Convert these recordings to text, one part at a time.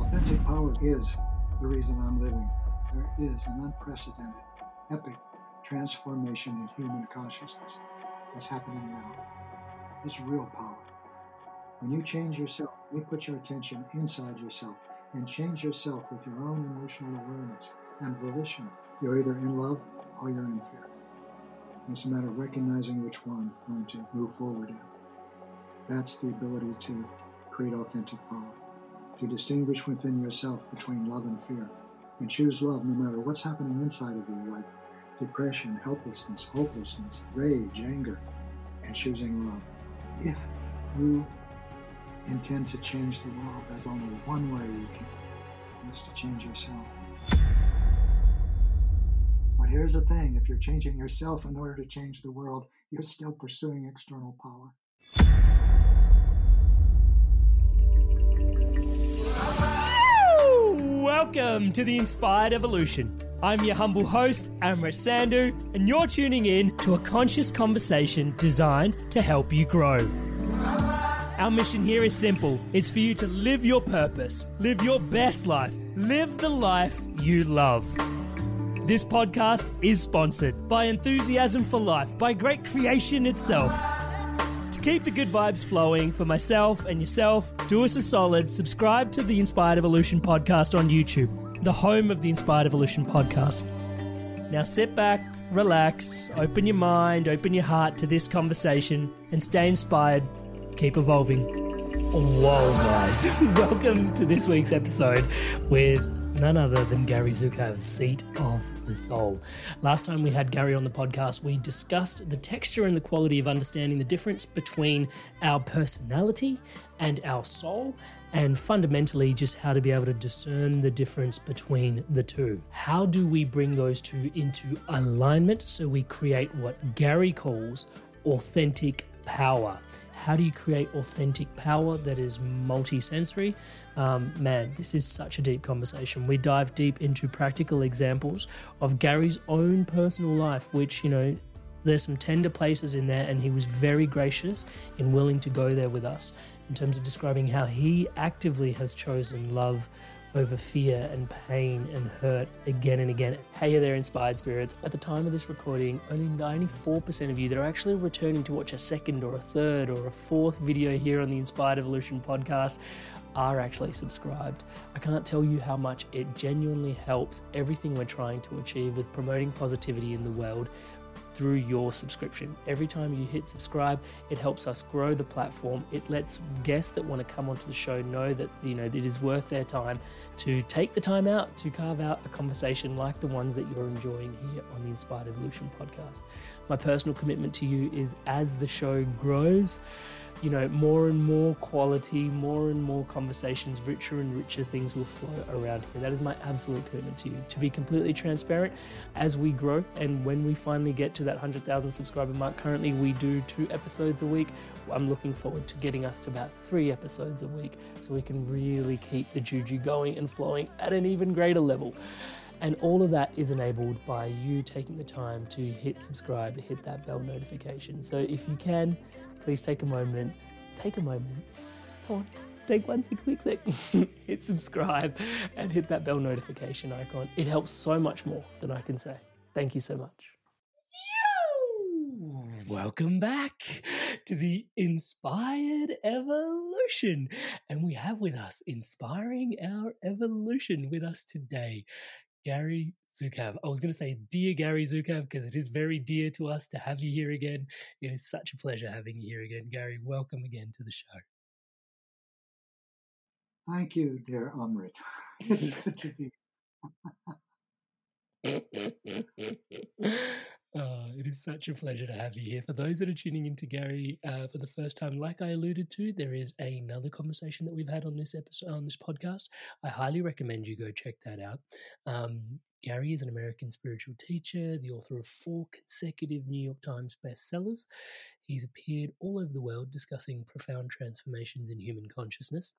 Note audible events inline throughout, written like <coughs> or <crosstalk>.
Authentic power is the reason I'm living. There is an unprecedented, epic transformation in human consciousness that's happening now. It's real power. When you change yourself, you put your attention inside yourself and change yourself with your own emotional awareness and volition. You're either in love or you're in fear. It's a matter of recognizing which one you're going to move forward in. That's the ability to create authentic power, to distinguish within yourself between love and fear, and choose love no matter what's happening inside of you, like depression, helplessness, hopelessness, rage, anger, and choosing love. If you intend to change the world, there's only one way you can, it's to change yourself. But here's the thing if you're changing yourself in order to change the world, you're still pursuing external power. Welcome to the Inspired Evolution. I'm your humble host, Amrit Sandhu, and you're tuning in to a conscious conversation designed to help you grow. Our mission here is simple it's for you to live your purpose, live your best life, live the life you love. This podcast is sponsored by Enthusiasm for Life, by Great Creation itself. Keep the good vibes flowing for myself and yourself, do us a solid, subscribe to the Inspired Evolution podcast on YouTube, the home of the Inspired Evolution podcast. Now sit back, relax, open your mind, open your heart to this conversation, and stay inspired. Keep evolving. Whoa, guys. <laughs> Welcome to this week's episode with none other than Gary Zukav, Seat of the Soul. Last time we had Gary on the podcast, we discussed the texture and the quality of understanding the difference between our personality and our soul, and fundamentally just how to be able to discern the difference between the two. How do we bring those two into alignment so we create what Gary calls authentic power? How do you create authentic power that is multisensory? Um, man, this is such a deep conversation. We dive deep into practical examples of Gary's own personal life, which, you know, there's some tender places in there, and he was very gracious and willing to go there with us in terms of describing how he actively has chosen love over fear and pain and hurt again and again. Hey there, inspired spirits. At the time of this recording, only 94% of you that are actually returning to watch a second or a third or a fourth video here on the Inspired Evolution podcast are actually subscribed. I can't tell you how much it genuinely helps everything we're trying to achieve with promoting positivity in the world through your subscription. Every time you hit subscribe, it helps us grow the platform. It lets guests that want to come onto the show know that you know it is worth their time to take the time out to carve out a conversation like the ones that you're enjoying here on the Inspired Evolution podcast. My personal commitment to you is as the show grows, you know, more and more quality, more and more conversations, richer and richer things will flow around here. That is my absolute commitment to you. To be completely transparent, as we grow and when we finally get to that 100,000 subscriber mark, currently we do two episodes a week. I'm looking forward to getting us to about three episodes a week so we can really keep the juju going and flowing at an even greater level. And all of that is enabled by you taking the time to hit subscribe, hit that bell notification. So if you can, please take a moment, take a moment, come on, take one sec, quick sec, <laughs> hit subscribe and hit that bell notification icon. It helps so much more than I can say. Thank you so much. Welcome back to the Inspired Evolution. And we have with us, inspiring our evolution with us today, Gary Zukav. I was going to say, Dear Gary Zukav, because it is very dear to us to have you here again. It is such a pleasure having you here again. Gary, welcome again to the show. Thank you, dear Amrit. It's good to be. Oh, it is such a pleasure to have you here. For those that are tuning in to Gary uh, for the first time, like I alluded to, there is another conversation that we've had on this episode on this podcast. I highly recommend you go check that out. Um, Gary is an American spiritual teacher, the author of four consecutive New York Times bestsellers. He's appeared all over the world discussing profound transformations in human consciousness.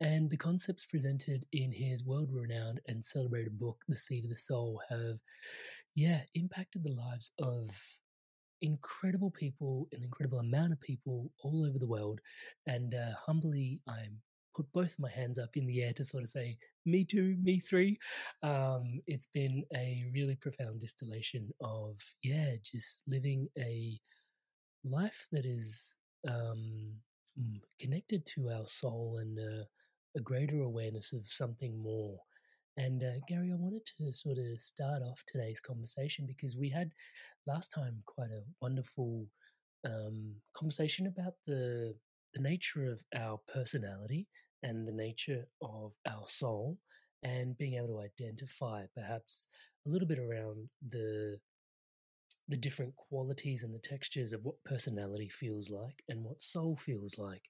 And the concepts presented in his world renowned and celebrated book, The Seat of the Soul, have yeah, impacted the lives of incredible people, an incredible amount of people all over the world. And uh, humbly, I put both my hands up in the air to sort of say, me too, me three. Um, it's been a really profound distillation of, yeah, just living a life that is um, mm, connected to our soul and uh, a greater awareness of something more and uh, Gary, I wanted to sort of start off today's conversation because we had last time quite a wonderful um, conversation about the the nature of our personality and the nature of our soul, and being able to identify perhaps a little bit around the the different qualities and the textures of what personality feels like and what soul feels like.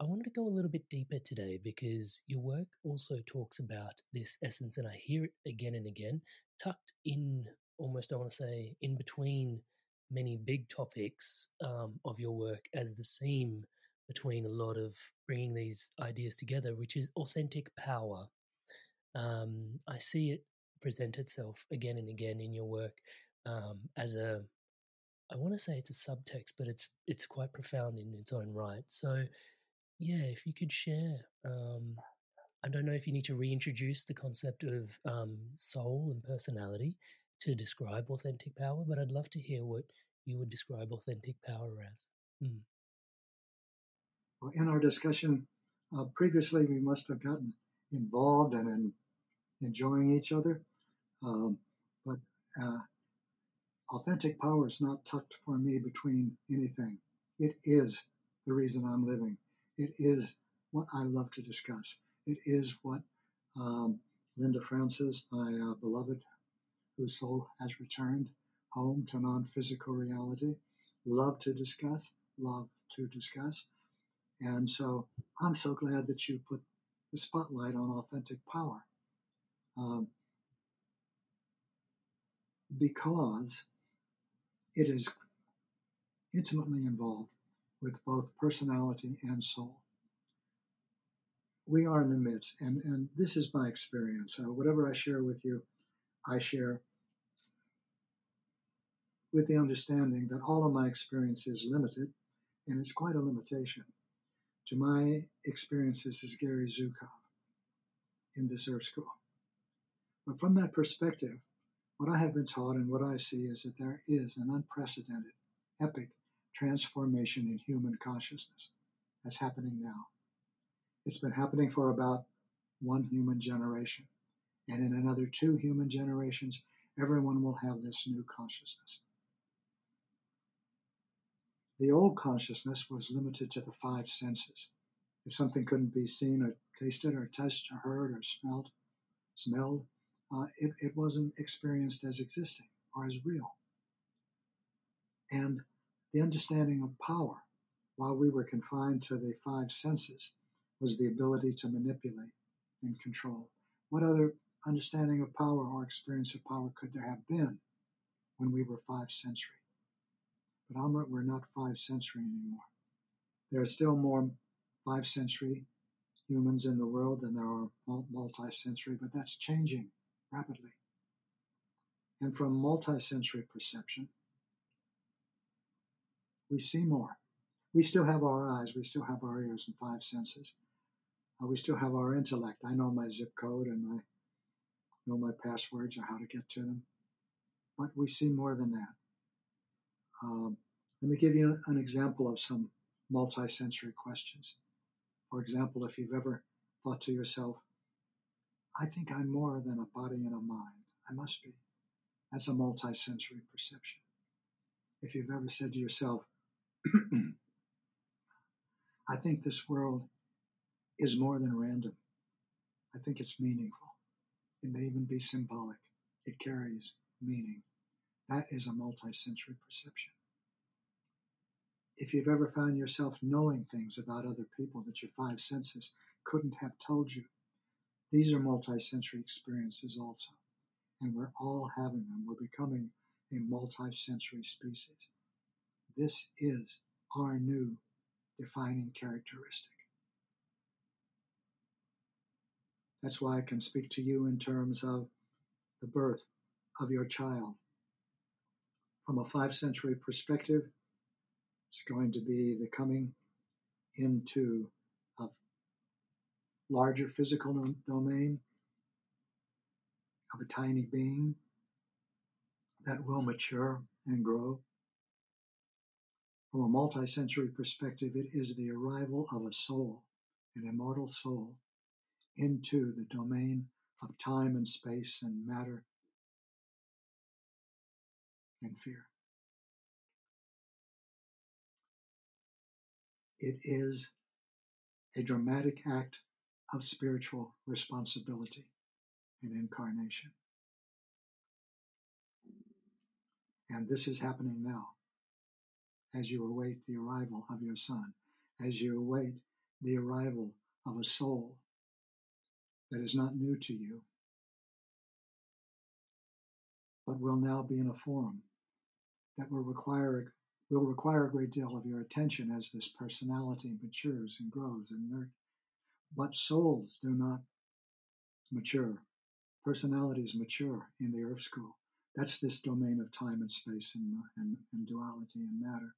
I wanted to go a little bit deeper today because your work also talks about this essence, and I hear it again and again, tucked in almost, I want to say, in between many big topics um, of your work as the seam between a lot of bringing these ideas together, which is authentic power. Um, I see it present itself again and again in your work um, as a I want to say it's a subtext, but it's it's quite profound in its own right. So yeah, if you could share. Um, I don't know if you need to reintroduce the concept of um, soul and personality to describe authentic power, but I'd love to hear what you would describe authentic power as. Mm. Well, in our discussion uh, previously, we must have gotten involved and in enjoying each other. Um, but uh, authentic power is not tucked for me between anything. It is the reason I'm living. It is what I love to discuss. It is what um, Linda Francis, my uh, beloved, whose soul has returned home to non physical reality, love to discuss, love to discuss. And so I'm so glad that you put the spotlight on authentic power. Um, because it is intimately involved with both personality and soul. We are in the midst, and, and this is my experience. Uh, whatever I share with you, I share with the understanding that all of my experience is limited, and it's quite a limitation to my experiences as Gary Zukav in this Earth School. But from that perspective, what I have been taught and what I see is that there is an unprecedented, epic transformation in human consciousness that's happening now. It's been happening for about one human generation. And in another two human generations, everyone will have this new consciousness. The old consciousness was limited to the five senses. If something couldn't be seen or tasted or touched or heard or smelled, smelled, uh, it, it wasn't experienced as existing or as real. And the understanding of power while we were confined to the five senses, was the ability to manipulate and control. What other understanding of power or experience of power could there have been when we were five sensory? But Amrit, we're not five sensory anymore. There are still more five sensory humans in the world than there are multi-sensory, but that's changing rapidly. And from multi-sensory perception, we see more. We still have our eyes, we still have our ears and five senses. We still have our intellect. I know my zip code and I know my passwords or how to get to them. But we see more than that. Um, let me give you an example of some multisensory questions. For example, if you've ever thought to yourself, I think I'm more than a body and a mind. I must be. That's a multisensory perception. If you've ever said to yourself, <clears throat> I think this world is more than random. I think it's meaningful. It may even be symbolic. It carries meaning. That is a multisensory perception. If you've ever found yourself knowing things about other people that your five senses couldn't have told you, these are multisensory experiences also. And we're all having them. We're becoming a multisensory species. This is our new defining characteristic. That's why I can speak to you in terms of the birth of your child. From a five sensory perspective, it's going to be the coming into a larger physical domain of a tiny being that will mature and grow. From a multisensory perspective, it is the arrival of a soul, an immortal soul, into the domain of time and space and matter and fear. It is a dramatic act of spiritual responsibility and incarnation. And this is happening now as you await the arrival of your son, as you await the arrival of a soul that is not new to you, but will now be in a form that will require will require a great deal of your attention as this personality matures and grows and nurtures. But souls do not mature. Personalities mature in the earth school. That's this domain of time and space and, uh, and, and duality and matter.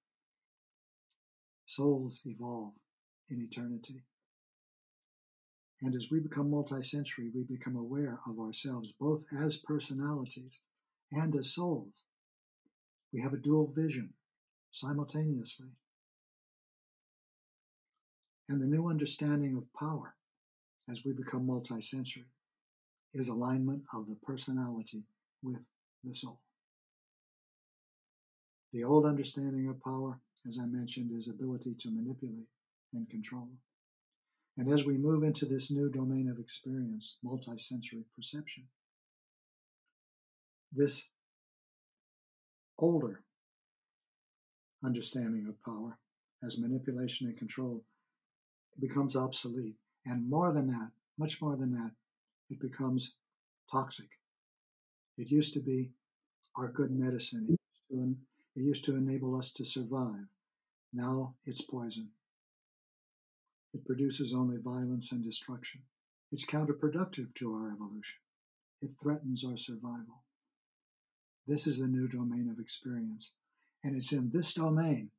Souls evolve in eternity. And as we become multisensory, we become aware of ourselves both as personalities and as souls. We have a dual vision simultaneously. And the new understanding of power as we become multisensory is alignment of the personality with the soul. The old understanding of power, as I mentioned, is ability to manipulate and control. And as we move into this new domain of experience, multisensory perception, this older understanding of power as manipulation and control becomes obsolete. And more than that, much more than that, it becomes toxic. It used to be our good medicine. It used to, it used to enable us to survive. Now it's poison. It produces only violence and destruction. It's counterproductive to our evolution. It threatens our survival. This is the new domain of experience. And it's in this domain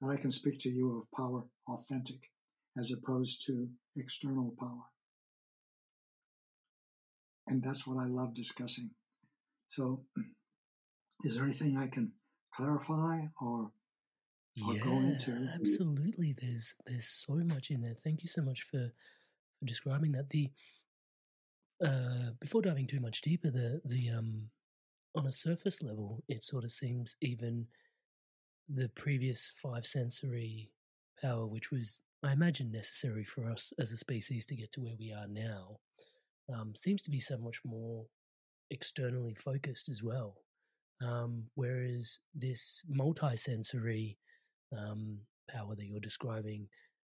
that I can speak to you of power authentic as opposed to external power. And that's what I love discussing. So, <clears throat> is there anything I can clarify or yeah, go into. Absolutely. There's there's so much in there. Thank you so much for for describing that. The uh, before diving too much deeper, the the um on a surface level, it sort of seems even the previous five sensory power, which was I imagine necessary for us as a species to get to where we are now, um, seems to be so much more externally focused as well. Um, whereas this multi-sensory um, power that you're describing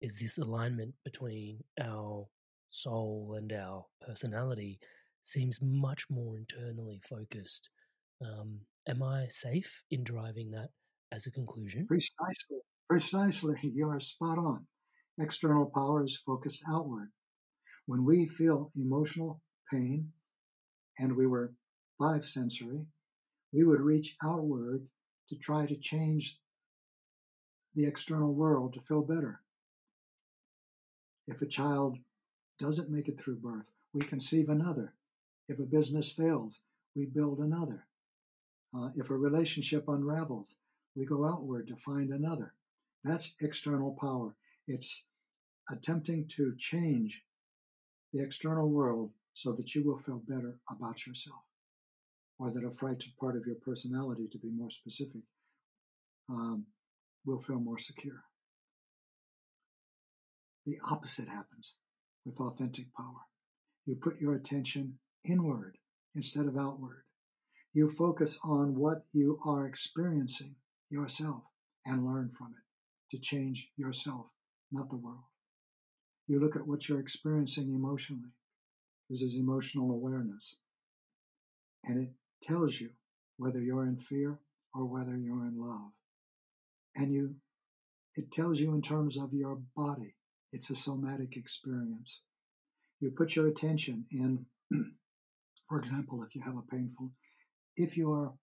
is this alignment between our soul and our personality seems much more internally focused. Um, am I safe in driving that as a conclusion? Precisely. Precisely. <laughs> You are spot on. External power is focused outward. When we feel emotional pain, and we were five sensory, we would reach outward to try to change the external world to feel better. If a child doesn't make it through birth, we conceive another. If a business fails, we build another. Uh, if a relationship unravels, we go outward to find another. That's external power. It's attempting to change the external world so that you will feel better about yourself, or that a frightened part of your personality, to be more specific, um, will feel more secure. The opposite happens with authentic power. You put your attention inward instead of outward. You focus on what you are experiencing yourself and learn from it to change yourself, not the world. You look at what you're experiencing emotionally. This is emotional awareness. And it tells you whether you're in fear or whether you're in love. And you it tells you in terms of your body. It's a somatic experience. You put your attention in, <clears throat> for example, if you have a painful, if you are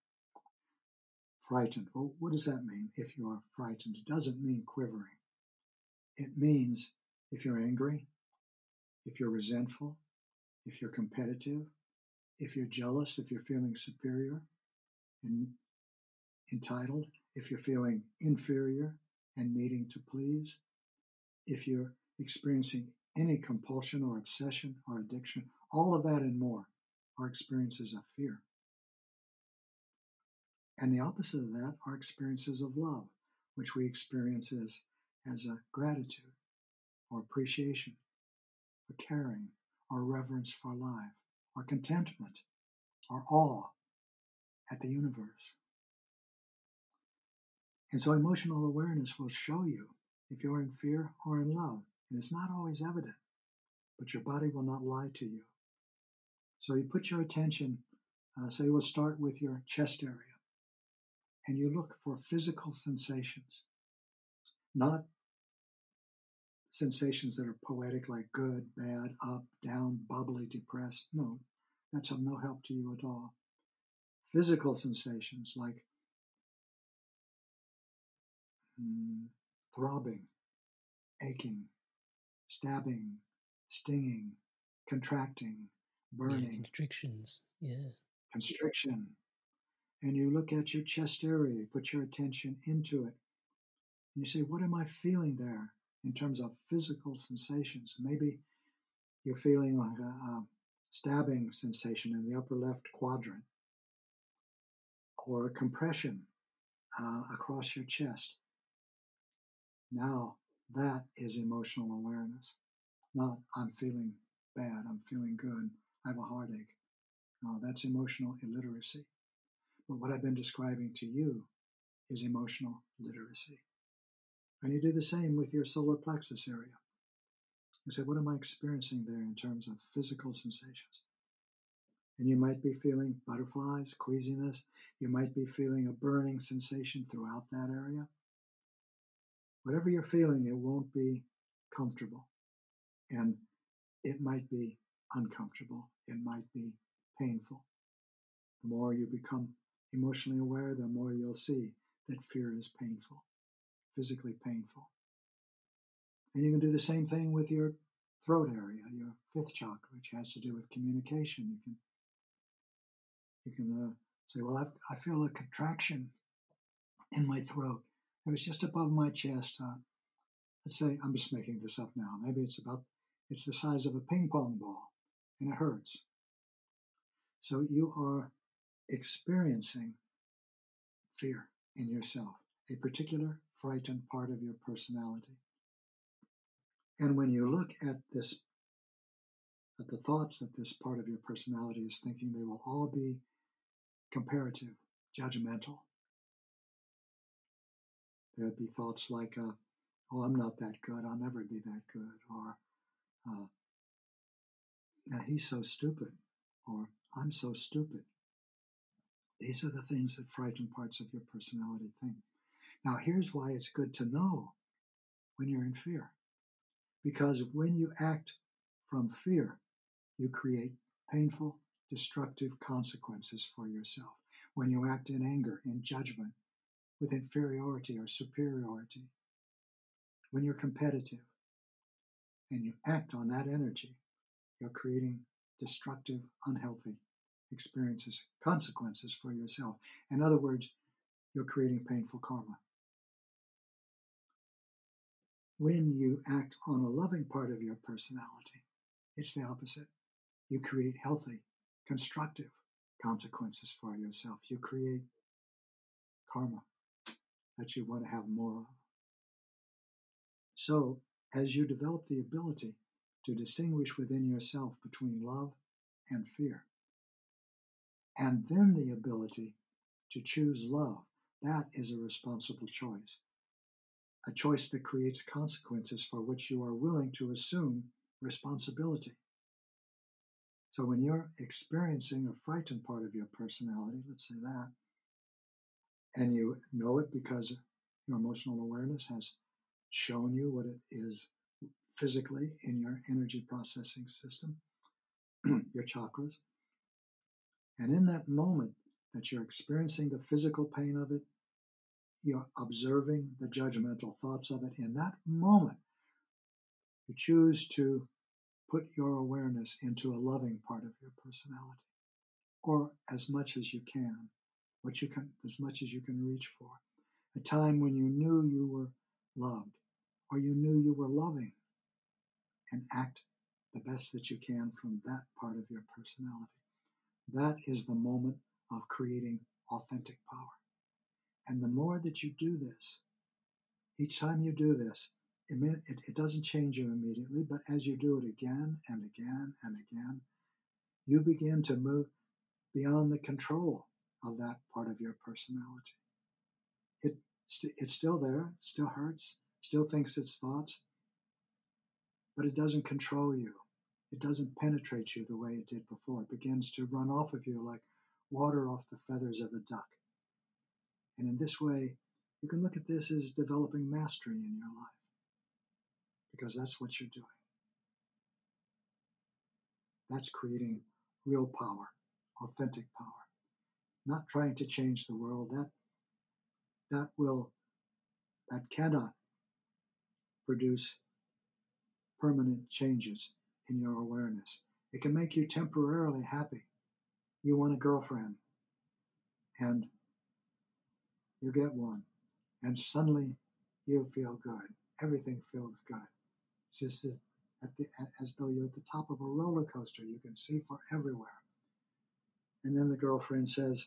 frightened, well, what does that mean if you are frightened? It doesn't mean quivering. It means if you're angry, if you're resentful, if you're competitive, if you're jealous, if you're feeling superior and entitled, if you're feeling inferior and needing to please, if you're experiencing any compulsion or obsession or addiction, all of that and more are experiences of fear. And the opposite of that are experiences of love, which we experience as, as a gratitude or appreciation or caring or reverence for life or contentment or awe at the universe. And so emotional awareness will show you if you're in fear or in love. And it's not always evident, but your body will not lie to you. So you put your attention, uh, say we'll start with your chest area, and you look for physical sensations, not sensations that are poetic like good, bad, up, down, bubbly, depressed. No, that's of no help to you at all. Physical sensations like mm, throbbing, aching, stabbing, stinging, contracting, burning. Yeah, constrictions, yeah. Constriction. And you look at your chest area, you put your attention into it. And you say, What am I feeling there in terms of physical sensations? Maybe you're feeling like a, a stabbing sensation in the upper left quadrant, or a compression uh, across your chest. Now, that is emotional awareness. Not, I'm feeling bad, I'm feeling good, I have a heartache. No, that's emotional illiteracy. But what I've been describing to you is emotional literacy. And you do the same with your solar plexus area. You say, What am I experiencing there in terms of physical sensations? And you might be feeling butterflies, queasiness. You might be feeling a burning sensation throughout that area. Whatever you're feeling, it won't be comfortable. And it might be uncomfortable. It might be painful. The more you become emotionally aware, the more you'll see that fear is painful, physically painful. And you can do the same thing with your throat area, your fifth chakra, which has to do with communication. You can you can uh, say, "Well, I, I feel a contraction in my throat. It was just above my chest. Uh, let's say I'm just making this up now. Maybe it's about it's the size of a ping pong ball, and it hurts. So you are experiencing fear in yourself, a particular frightened part of your personality. And when you look at this, at the thoughts that this part of your personality is thinking, they will all be comparative, judgmental, there would be thoughts like, uh, oh, I'm not that good. I'll never be that good. Or, uh, now he's so stupid. Or, I'm so stupid. These are the things that frighten parts of your personality think. Now, here's why it's good to know when you're in fear. Because when you act from fear, you create painful, destructive consequences for yourself. When you act in anger, in judgment, with inferiority or superiority, when you're competitive and you act on that energy, you're creating destructive, unhealthy experiences, consequences for yourself. In other words, you're creating painful karma. When you act on a loving part of your personality, it's the opposite. You create healthy, constructive consequences for yourself. You create karma that you want to have more of. So, as you develop the ability to distinguish within yourself between love and fear, and then the ability to choose love, that is a responsible choice. A choice that creates consequences for which you are willing to assume responsibility. So when you're experiencing a frightened part of your personality, let's say that, and you know it because your emotional awareness has shown you what it is physically in your energy processing system, <clears throat> your chakras. And in that moment that you're experiencing the physical pain of it, you're observing the judgmental thoughts of it. In that moment, you choose to put your awareness into a loving part of your personality, or as much as you can, what you can, as much as you can reach for. A time when you knew you were loved, or you knew you were loving, and act the best that you can from that part of your personality. That is the moment of creating authentic power. And the more that you do this, each time you do this, it, it, doesn't change you immediately, but as you do it again and again and again, you begin to move beyond the control of that part of your personality. It, it's still there, still hurts, still thinks its thoughts, but it doesn't control you. It doesn't penetrate you the way it did before. It begins to run off of you like water off the feathers of a duck. And in this way, you can look at this as developing mastery in your life because that's what you're doing. That's creating real power, authentic power. Not trying to change the world. That that will that cannot produce permanent changes in your awareness. It can make you temporarily happy. You want a girlfriend and you get one and suddenly you feel good. Everything feels good. It's just the, as though you're at the top of a roller coaster. You can see for everywhere. And then the girlfriend says,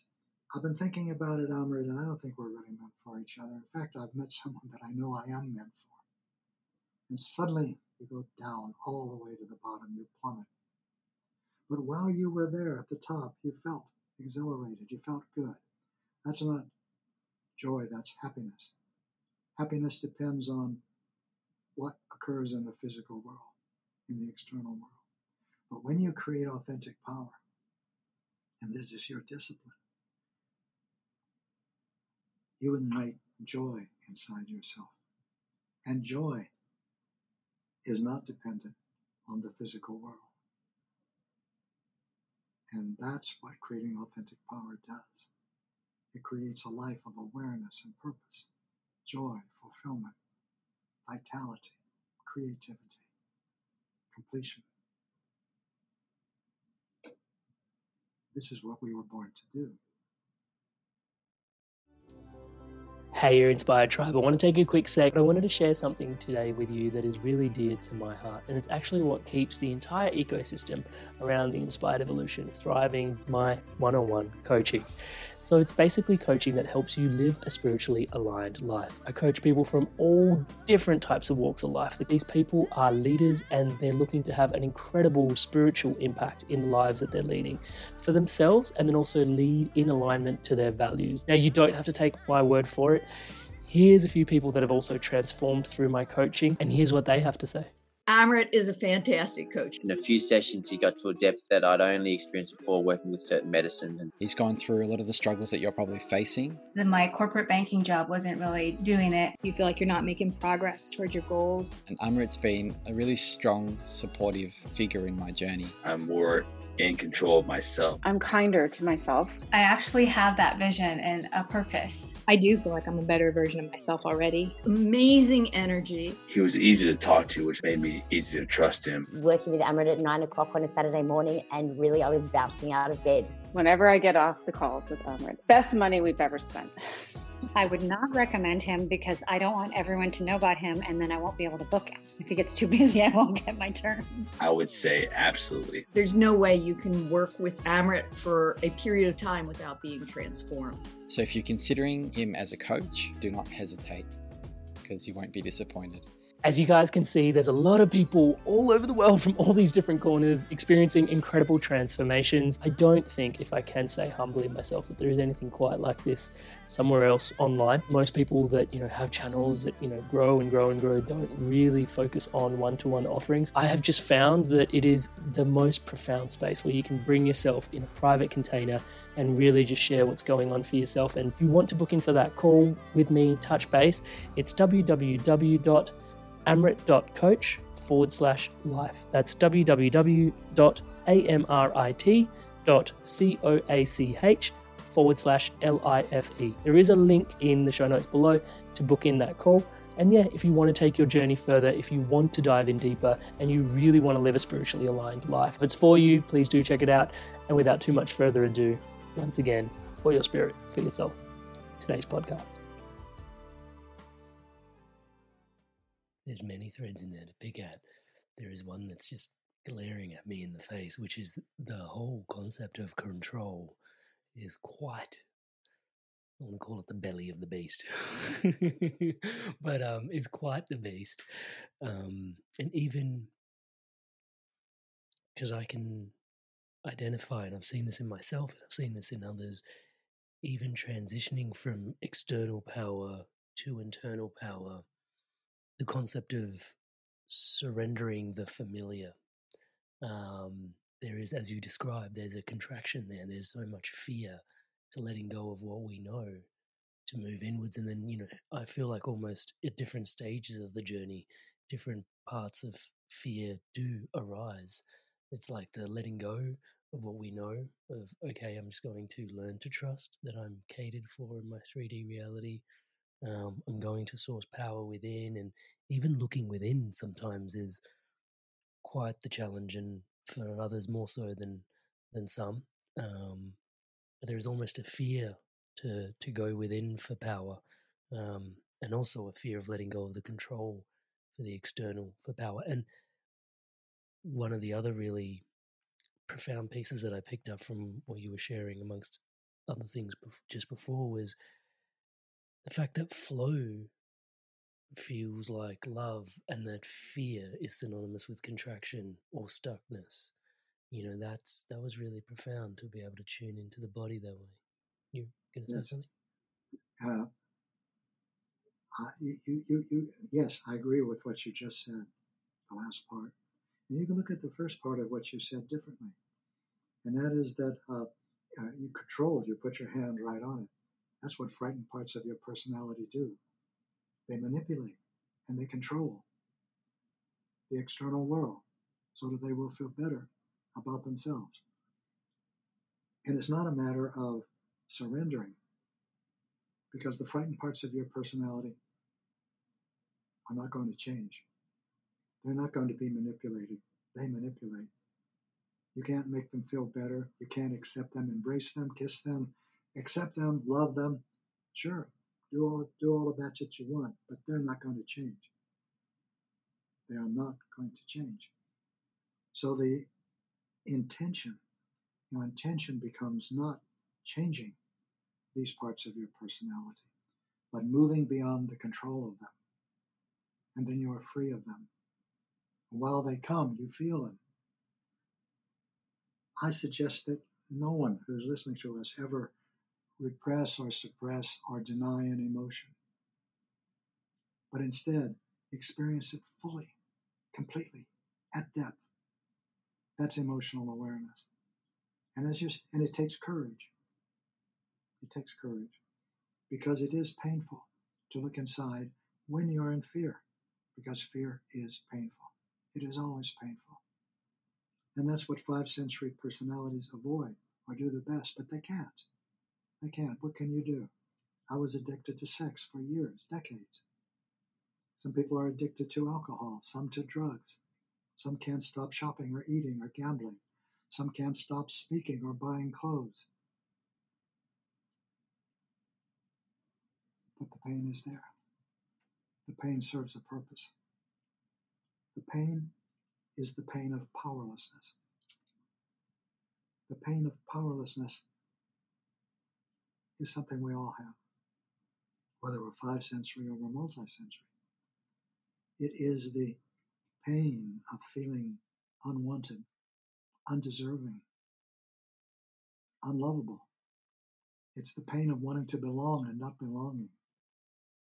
I've been thinking about it, Amrit, and I don't think we're really meant for each other. In fact, I've met someone that I know I am meant for. And suddenly you go down all the way to the bottom, you plummet. But while you were there at the top, you felt exhilarated, you felt good. That's not joy, that's happiness. Happiness depends on what occurs in the physical world, in the external world. But when you create authentic power, and this is your discipline, you ignite joy inside yourself. And joy is not dependent on the physical world. And that's what creating authentic power does. It creates a life of awareness and purpose, joy, fulfillment, vitality, creativity, completion. This is what we were born to do. Hey, your inspired tribe. I want to take a quick sec. I wanted to share something today with you that is really dear to my heart, and it's actually what keeps the entire ecosystem around the inspired evolution thriving my one on one coaching. So it's basically coaching that helps you live a spiritually aligned life. I coach people from all different types of walks of life. These people are leaders and they're looking to have an incredible spiritual impact in the lives that they're leading for themselves and then also lead in alignment to their values. Now you don't have to take my word for it Here's a few people that have also transformed through my coaching, and here's what they have to say. Amrit is a fantastic coach. In a few sessions, he got to a depth that I'd only experienced before working with certain medicines. He's gone through a lot of the struggles that you're probably facing. Then my corporate banking job wasn't really doing it. You feel like you're not making progress towards your goals. And Amrit's been a really strong, supportive figure in my journey. I'm more in control of myself. I'm kinder to myself. I actually have that vision and a purpose. I do feel like I'm a better version of myself already. Amazing energy. He was easy to talk to, which made me easy to trust him. Working with Amrit at nine o'clock on a Saturday morning, and really I was bouncing out of bed. Whenever I get off the calls with Amrit, best money we've ever spent. <laughs> I would not recommend him because I don't want everyone to know about him and then I won't be able to book him. If he gets too busy, I won't get my turn. I would say absolutely. There's no way you can work with Amrit for a period of time without being transformed. So if you're considering him as a coach, do not hesitate because you won't be disappointed. As you guys can see, there's a lot of people all over the world from all these different corners experiencing incredible transformations. I don't think, if I can say humbly myself, that there is anything quite like this somewhere else online. Most people that, you know, have channels that, you know, grow and grow and grow don't really focus on one-to-one offerings. I have just found that it is the most profound space where you can bring yourself in a private container and really just share what's going on for yourself. And if you want to book in for that call with me, touch base, it's www amrit.coach forward slash life. That's www.amrit.coach forward slash L-I-F-E. There is a link in the show notes below to book in that call. And yeah, if you want to take your journey further, if you want to dive in deeper, and you really want to live a spiritually aligned life, if it's for you, please do check it out. And without too much further ado, once again, for your spirit, for yourself, today's podcast. There's many threads in there to pick at. There is one that's just glaring at me in the face, which is the whole concept of control is quite I want to call it the belly of the beast, <laughs> but um, it's quite the beast. Um, and even because I can identify, and I've seen this in myself, and I've seen this in others, even transitioning from external power to internal power the concept of surrendering the familiar. Um, there is, as you described, there's a contraction there. There's so much fear to letting go of what we know to move inwards. And then, you know, I feel like almost at different stages of the journey, different parts of fear do arise. It's like the letting go of what we know of, okay, I'm just going to learn to trust that I'm catered for in my 3D reality. Um, I'm going to source power within, and even looking within sometimes is quite the challenge, and for others more so than than some. Um, but there is almost a fear to to go within for power, um, and also a fear of letting go of the control for the external for power. And one of the other really profound pieces that I picked up from what you were sharing, amongst other things, just before was the fact that flow feels like love and that fear is synonymous with contraction or stuckness you know that's that was really profound to be able to tune into the body that way. You're going to say yes. something? Uh, uh, you, you, you, yes i agree with what you just said the last part. And you can look at the first part of what you said differently and that is that uh, uh you control you put your hand right on it that's what frightened parts of your personality do. They manipulate and they control the external world so that they will feel better about themselves. And it's not a matter of surrendering because the frightened parts of your personality are not going to change. They're not going to be manipulated. They manipulate. You can't make them feel better. You can't accept them, embrace them, kiss them, accept them, love them. Sure, do all do all of that that you want, but they're not going to change. They are not going to change. So the intention, your intention becomes not changing these parts of your personality, but moving beyond the control of them. And then you are free of them. while they come, you feel them. I suggest that no one who's listening to us ever repress or suppress or deny an emotion. but instead experience it fully, completely, at depth. That's emotional awareness. And as you and it takes courage. It takes courage because it is painful to look inside when you're in fear, because fear is painful. It is always painful. And that's what five sensory personalities avoid or do their best, but they can't. They can't. What can you do? I was addicted to sex for years, decades. Some people are addicted to alcohol, some to drugs. Some can't stop shopping or eating or gambling. Some can't stop speaking or buying clothes. But the pain is there. The pain serves a purpose. The pain is the pain of powerlessness. The pain of powerlessness is something we all have, whether we're five sensory or we're multisensory. It is the pain of feeling unwanted, undeserving, unlovable. It's the pain of wanting to belong and not belonging.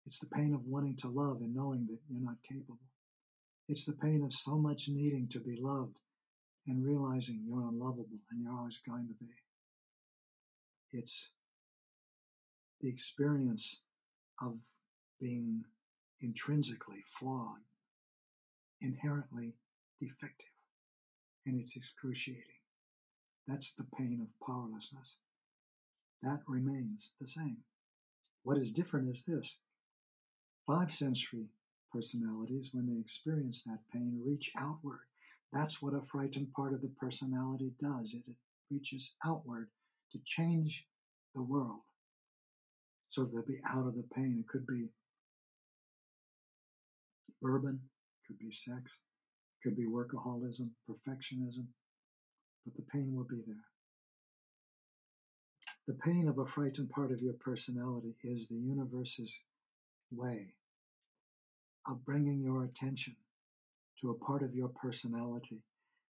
It's the pain of wanting to love and knowing that you're not capable. It's the pain of so much needing to be loved and realizing you're unlovable and you're always going to be. It's the experience of being intrinsically flawed, inherently defective, and it's excruciating. That's the pain of powerlessness. That remains the same. What is different is this five sensory personalities, when they experience that pain, reach outward. That's what a frightened part of the personality does. It reaches outward to change the world so they'll be out of the pain. It could be bourbon, could be sex, could be workaholism, perfectionism, but the pain will be there. The pain of a frightened part of your personality is the universe's way of bringing your attention to a part of your personality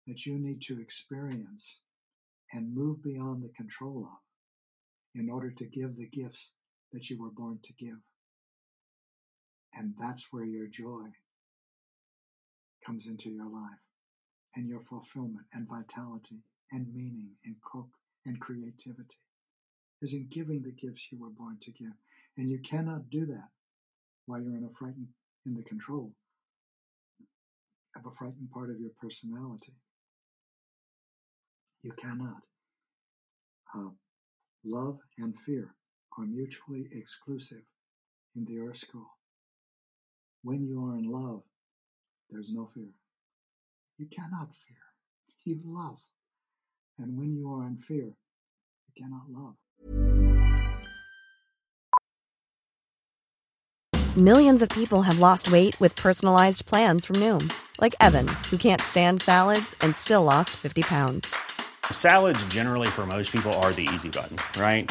that you need to experience and move beyond the control of in order to give the gifts that you were born to give. And that's where your joy comes into your life and your fulfillment and vitality and meaning and, co- and creativity is in giving the gifts you were born to give. And you cannot do that while you're in a frightened, in the control of a frightened part of your personality. You cannot. Uh, love and fear are mutually exclusive in the earth school. When you are in love, there's no fear. You cannot fear. You love. And when you are in fear, you cannot love. Millions of people have lost weight with personalized plans from Noom, like Evan, who can't stand salads and still lost 50 pounds. Salads, generally, for most people, are the easy button, right?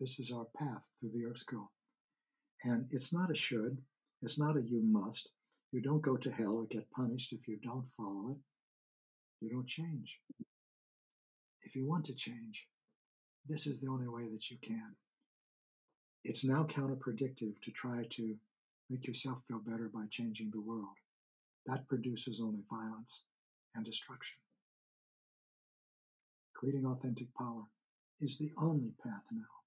This is our path through the earth school. And it's not a should, it's not a you must. You don't go to hell or get punished if you don't follow it. You don't change. If you want to change, this is the only way that you can. It's now counterproductive to try to make yourself feel better by changing the world. That produces only violence and destruction. Creating authentic power is the only path now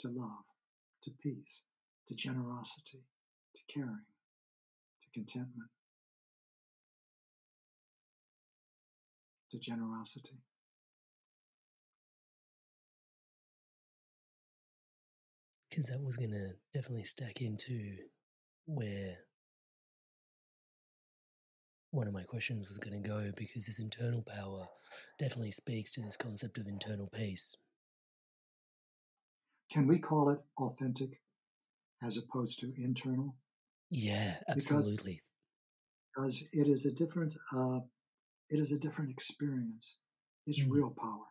to love, to peace, to generosity, to caring, to contentment. to generosity. Because that was going to definitely stack into where one of my questions was going to go because this internal power definitely speaks to this concept of internal peace. Can we call it authentic as opposed to internal? Yeah, absolutely. Because, because it is a different, uh, it is a different experience. It's mm. real power.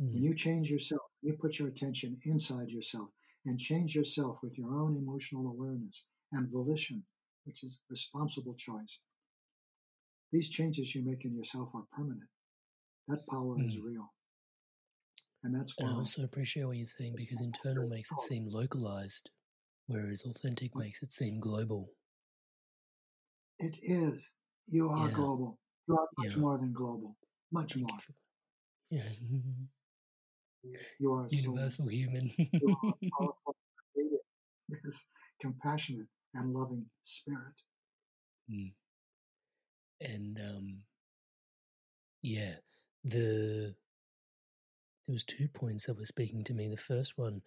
Mm. When you change yourself, you put your attention inside yourself and change yourself with your own emotional awareness and volition, which is responsible choice. These changes you make in yourself are permanent. That power mm. is real. And that's why. I also appreciate what you're saying because internal makes it seem localized, whereas authentic makes it seem global. It is. You are yeah. global. You are much yeah. more than global. Much Thank more. For, yeah. <laughs> you are universal so, human. you are <laughs> powerful, yes, compassionate and loving spirit. Mm. And um, yeah, the there was two points that were speaking to me. The first one,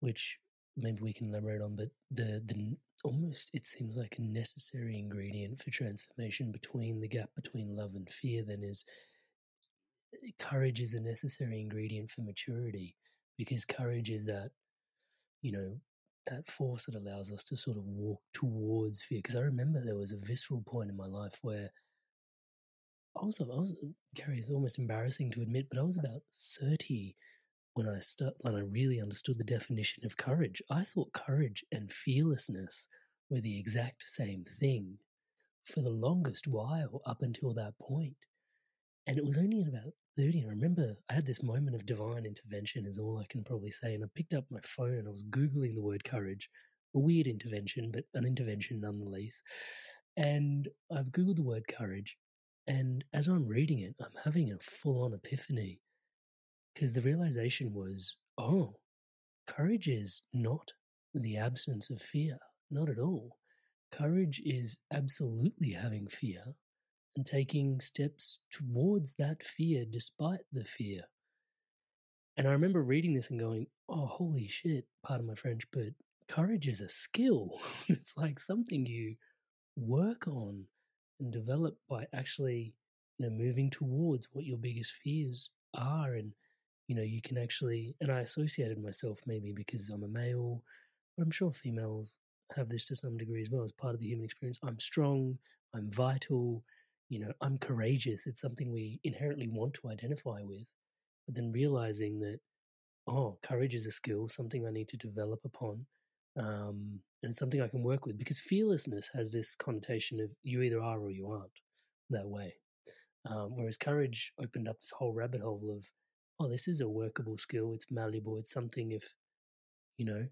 which maybe we can elaborate on, but the the almost it seems like a necessary ingredient for transformation between the gap between love and fear. Then is eh, courage is a necessary ingredient for maturity because courage is that you know that force that allows us to sort of walk towards fear. Because I remember there was a visceral point in my life where Was, I was, Gary, it's almost embarrassing to admit, but I was about 30 when I start, when I really understood the definition of courage. I thought courage and fearlessness were the exact same thing for the longest while up until that point. And it was only at about 30. And I remember I had this moment of divine intervention, is all I can probably say. And I picked up my phone and I was Googling the word courage, a weird intervention, but an intervention nonetheless. And I've Googled the word courage and as I'm reading it, I'm having a full on epiphany because the realization was oh, courage is not the absence of fear, not at all. Courage is absolutely having fear and taking steps towards that fear despite the fear. And I remember reading this and going, oh, holy shit, pardon my French, but courage is a skill. <laughs> it's like something you work on and develop by actually you know moving towards what your biggest fears are and you know you can actually and i associated myself maybe because i'm a male but i'm sure females have this to some degree as well as part of the human experience. I'm strong i'm vital you know i'm courageous. It's something we inherently want to identify with but then realizing that oh courage is a skill something i need to develop upon um, and it's something I can work with because fearlessness has this connotation of you either are or you aren't that way. Um, whereas courage opened up this whole rabbit hole of, oh, this is a workable skill. It's malleable. It's something if, you know.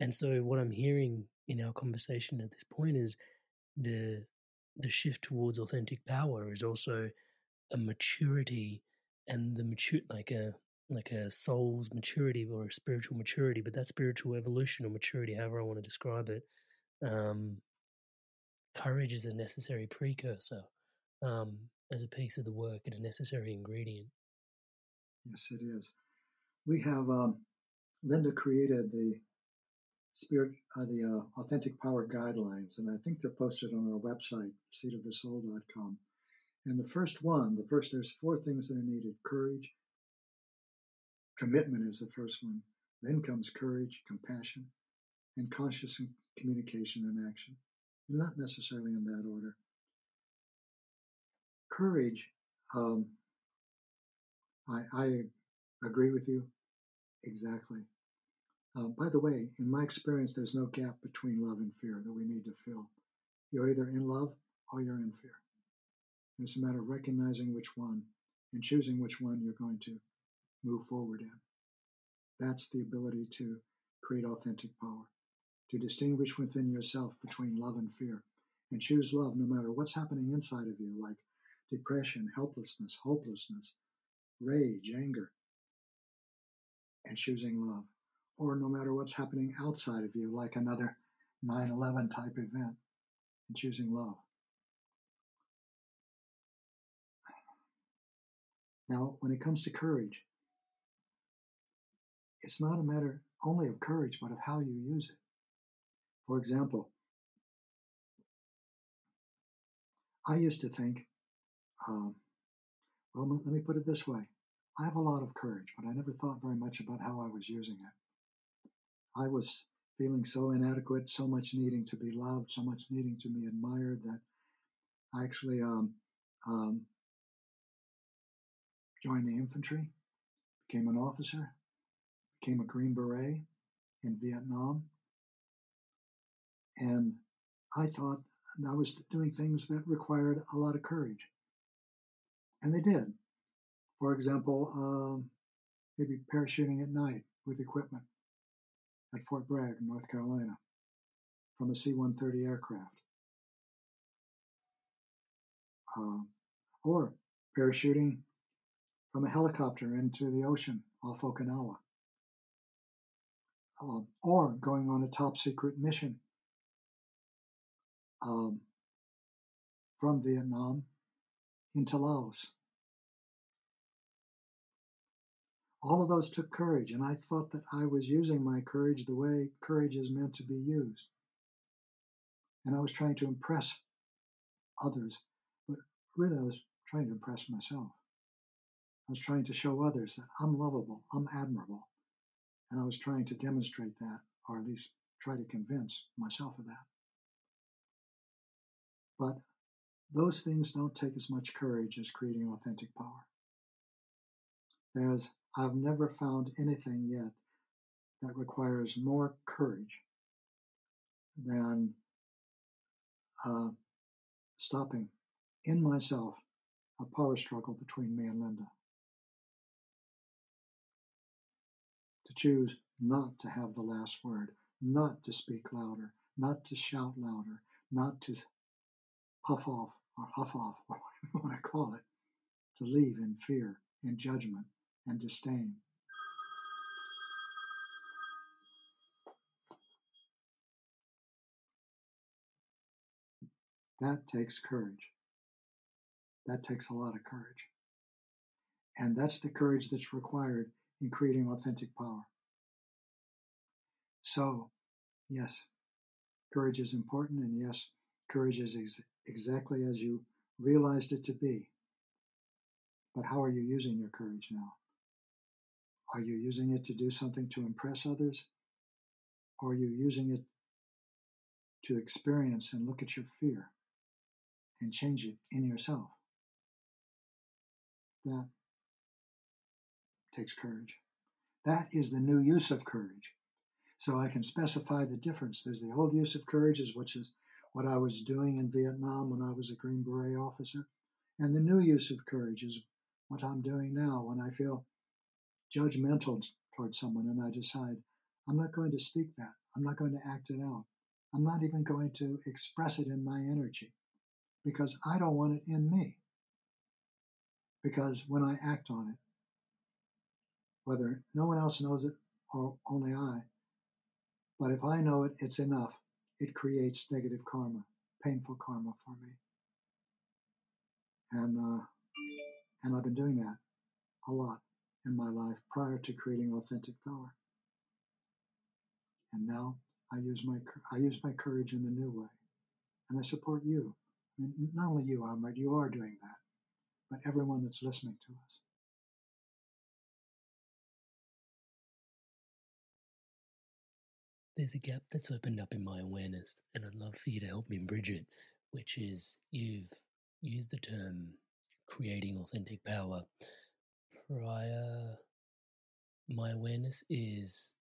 And so what I'm hearing in our conversation at this point is the the shift towards authentic power is also a maturity and the mature like a like a soul's maturity or a spiritual maturity, but that spiritual evolution or maturity, however I want to describe it, um, courage is a necessary precursor um, as a piece of the work and a necessary ingredient. Yes, it is. We have um, Linda created the spirit, uh, the uh, authentic power guidelines, and I think they're posted on our website, seatofthesoul.com. And the first one, the first, there's four things that are needed: courage, Commitment is the first one. Then comes courage, compassion, and conscious communication and action. Not necessarily in that order. Courage, um, I, I agree with you exactly. Uh, by the way, in my experience, there's no gap between love and fear that we need to fill. You're either in love or you're in fear. It's a matter of recognizing which one and choosing which one you're going to move forward in. That's the ability to create authentic power, to distinguish within yourself between love and fear, and choose love no matter what's happening inside of you, like depression, helplessness, hopelessness, rage, anger, and choosing love. Or no matter what's happening outside of you, like another 9 11 type event, and choosing love. Now, when it comes to courage, it's not a matter only of courage, but of how you use it. For example, I used to think, um, well, let me put it this way I have a lot of courage, but I never thought very much about how I was using it. I was feeling so inadequate, so much needing to be loved, so much needing to be admired that I actually um, um, joined the infantry, became an officer, became a Green Beret in Vietnam. And I thought I was doing things that required a lot of courage. And they did. For example, um, maybe parachuting at night with equipment at Fort Bragg, North Carolina, from a C 130 aircraft. Um, or parachuting from a helicopter into the ocean off Okinawa. Um, or going on a top secret mission um, from Vietnam into Laos. All of those took courage, and I thought that I was using my courage the way courage is meant to be used. And I was trying to impress others, but really I was trying to impress myself. I was trying to show others that I'm lovable, I'm admirable. And I was trying to demonstrate that, or at least try to convince myself of that. But those things don't take as much courage as creating authentic power. There's, I've never found anything yet that requires more courage than uh, stopping in myself a power struggle between me and Linda. Choose not to have the last word, not to speak louder, not to shout louder, not to puff off or huff off, or <laughs> whatever you want to call it, to leave in fear, in judgment, and disdain. That takes courage. That takes a lot of courage. And that's the courage that's required in creating authentic power. So, yes, courage is important, and yes, courage is ex- exactly as you realized it to be. But how are you using your courage now? Are you using it to do something to impress others? Or are you using it to experience and look at your fear and change it in yourself? That takes courage. That is the new use of courage. So I can specify the difference. There's the old use of courage, which is what I was doing in Vietnam when I was a Green Beret officer. And the new use of courage is what I'm doing now when I feel judgmental towards someone and I decide I'm not going to speak that. I'm not going to act it out. I'm not even going to express it in my energy because I don't want it in me. Because when I act on it, whether no one else knows it or only I, but if I know it, it's enough it creates negative karma, painful karma for me. And uh, and I've been doing that a lot in my life prior to creating authentic power. And now I use my I use my courage in a new way, and I support you. I mean, not only you, Amrit, you are doing that, but everyone that's listening to us. There's a gap that's opened up in my awareness, and I'd love for you to help me bridge it, which is you've used the term creating authentic power. Prior, my awareness is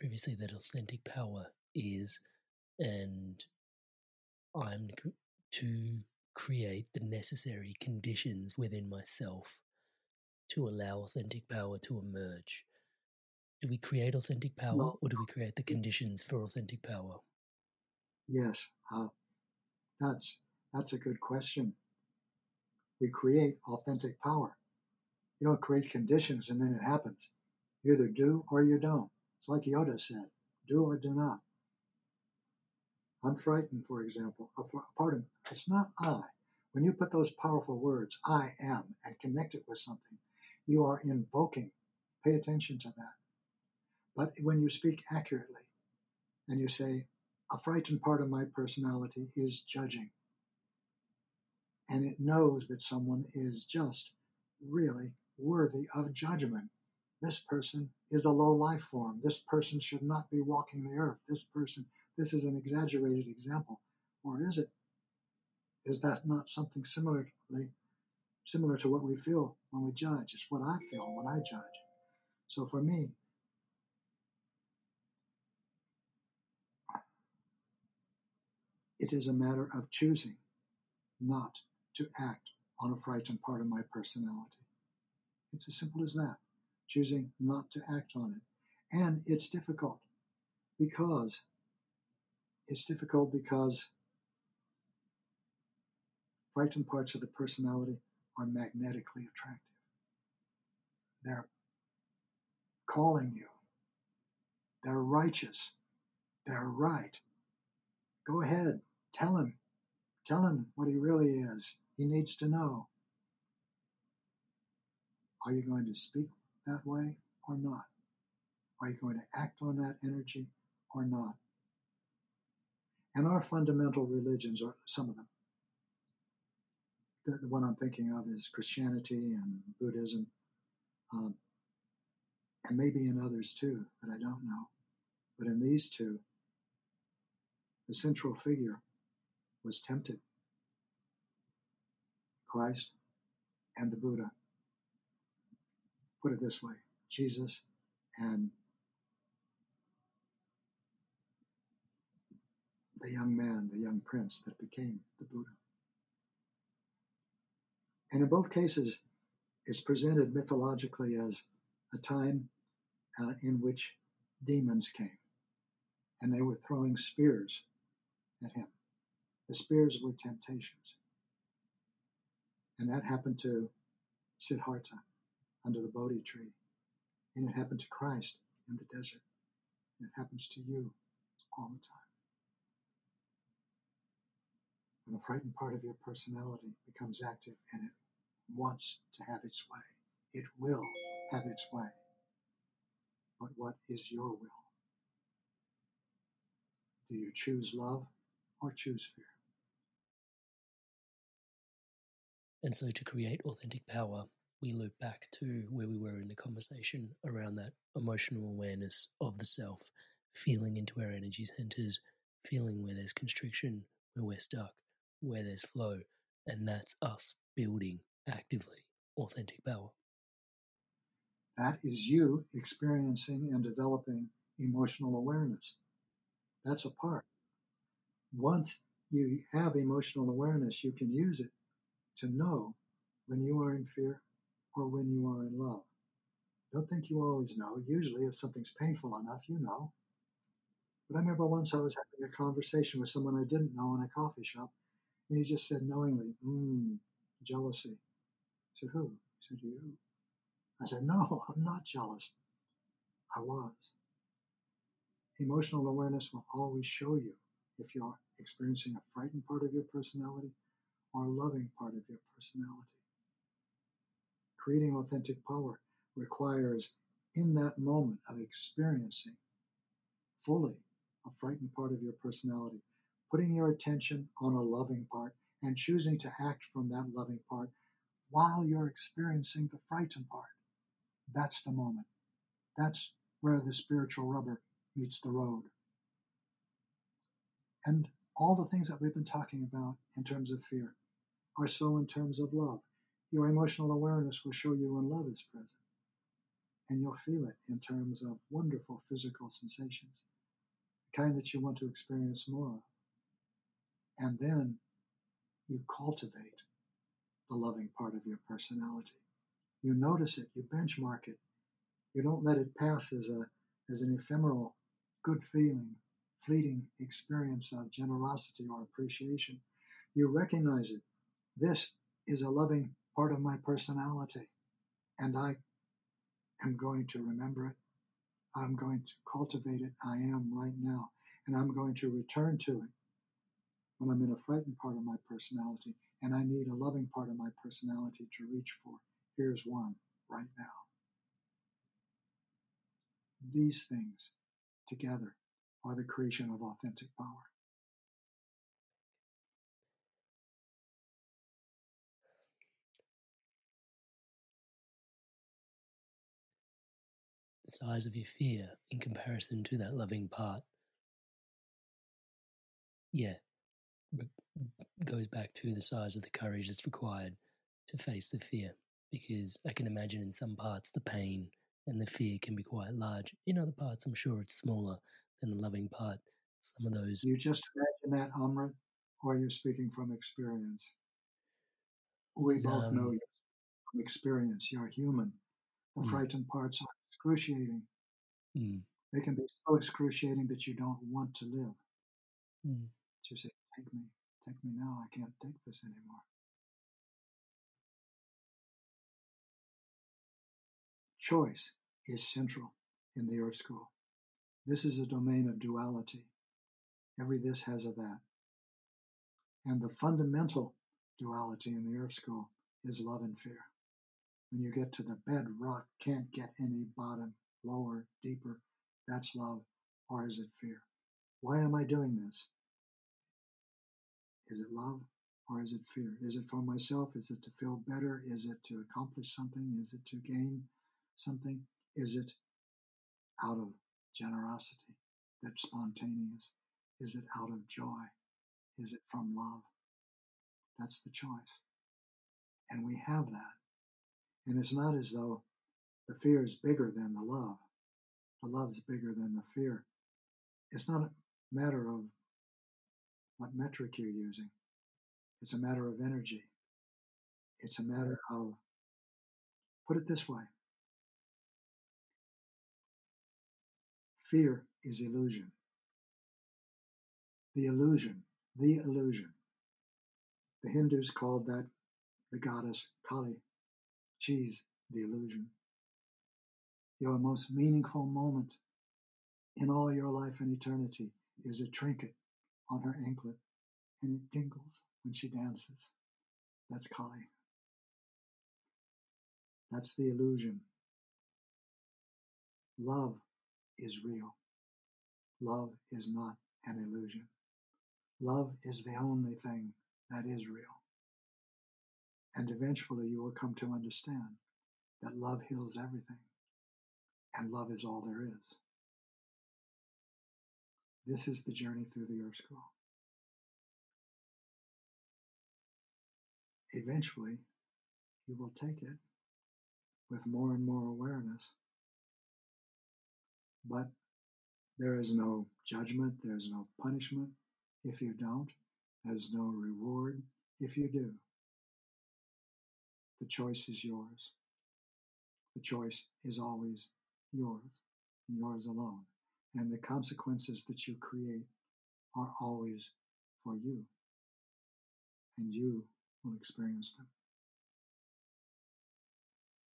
previously that authentic power is, and I'm to create the necessary conditions within myself to allow authentic power to emerge. Do we create authentic power well, or do we create the conditions for authentic power? Yes, uh, that's, that's a good question. We create authentic power. You don't create conditions and then it happens. You either do or you don't. It's like Yoda said do or do not. I'm frightened, for example. Pardon, it's not I. When you put those powerful words, I am, and connect it with something, You are invoking. Pay attention to that. But when you speak accurately and you say, a frightened part of my personality is judging, and it knows that someone is just really worthy of judgment. This person is a low life form. This person should not be walking the earth. This person, this is an exaggerated example. Or is it? Is that not something similarly similar to what we feel when we judge? It's what I feel when I judge. So for me, it is a matter of choosing not to act on a frightened part of my personality. It's as simple as that. Choosing not to act on it. And it's difficult because it's difficult because frightened parts of the personality are magnetically attractive. They're calling you. They're righteous. They're right. Go ahead. Tell him. Tell him what he really is. He needs to know. Are you going to speak that way or not? Are you going to act on that energy or not? And our fundamental religions, or some of them, the, the one I'm thinking of is Christianity and Buddhism, um, and maybe in others too that I don't know. But in these two, the central figure was tempted Christ and the Buddha. Put it this way Jesus and the young man, the young prince that became the Buddha. And in both cases, it's presented mythologically as a time uh, in which demons came and they were throwing spears at him. The spears were temptations. And that happened to Siddhartha under the Bodhi tree. And it happened to Christ in the desert. And it happens to you all the time. When a frightened part of your personality becomes active and it wants to have its way, it will have its way. But what is your will? Do you choose love or choose fear? And so, to create authentic power, we loop back to where we were in the conversation around that emotional awareness of the self, feeling into our energy centers, feeling where there's constriction, where we're stuck, where there's flow. And that's us building actively authentic power. That is you experiencing and developing emotional awareness. That's a part. Once you have emotional awareness, you can use it to know when you are in fear or when you are in love. Don't think you always know. Usually, if something's painful enough, you know. But I remember once I was having a conversation with someone I didn't know in a coffee shop, and he just said knowingly, mmm, jealousy. I said, who? He said, you. I said, no, <laughs> I'm not jealous. I was. Emotional awareness will always show you if you're experiencing a frightened part of your personality or loving part of your personality. Creating authentic power requires, in that moment of experiencing fully a frightened part of your personality, putting your attention on a loving part and choosing to act from that loving part while you're experiencing the frightened part. That's the moment. That's where the spiritual rubber meets the road. And all the things that we've been talking about in terms of fear are so in terms of love. Your emotional awareness will show you when love is present. And you'll feel it in terms of wonderful physical sensations, the kind that you want to experience more of. And then you cultivate the loving part of your personality. You notice it, you benchmark it. You don't let it pass as a as an ephemeral good feeling, fleeting experience of generosity or appreciation. You recognize it. This is a loving part of my personality, and I am going to remember it. I'm going to cultivate it. I am right now, and I'm going to return to it when I'm in a frightened part of my personality and I need a loving part of my personality to reach for. Here's one. right now. These things together are the creation of authentic power. The size of your fear in comparison to that loving part. Yeah, goes back to the size of the courage that's required to face the fear. Because I can imagine in some parts the pain and the fear can be quite large. In other parts, I'm sure it's smaller than the loving part. Some of those. You just imagine that, Amrit, or you're speaking from experience. We both um, know from experience. You're human. The mm. frightened parts are excruciating. Mm. They can be so excruciating that you don't want to live. Mm. You say, Take me, take me now. I can't take this anymore. Choice is central in the Earth School. This is a domain of duality. Every this has a that. And the fundamental duality in the Earth School is love and fear. When you get to the bedrock, can't get any bottom, lower, deeper, that's love, or is it fear? Why am I doing this? Is it love or is it fear? Is it for myself? Is it to feel better? Is it to accomplish something? Is it to gain something? Is it out of generosity that's spontaneous? Is it out of joy? Is it from love? That's the choice. And we have that. And it's not as though the fear is bigger than the love. The love's bigger than the fear. It's not a matter of what metric you're using. It's a matter of energy. It's a matter of, put it this way fear is illusion. The illusion, the illusion. The Hindus called that the goddess Kali. She's the illusion. Your most meaningful moment in all your life and eternity is a trinket on her anklet, and it tingles when she dances. That's Kali. That's the illusion. Love is real. Love is not an illusion. Love is the only thing that is real. And eventually you will come to understand that love heals everything, and love is all there is. This is the journey through the Earth School. Eventually, you will take it with more and more awareness. But there is no judgment, there's no punishment if you don't, there's no reward if you do. The choice is yours. The choice is always yours, yours alone and the consequences that you create are always for you, and you will experience them.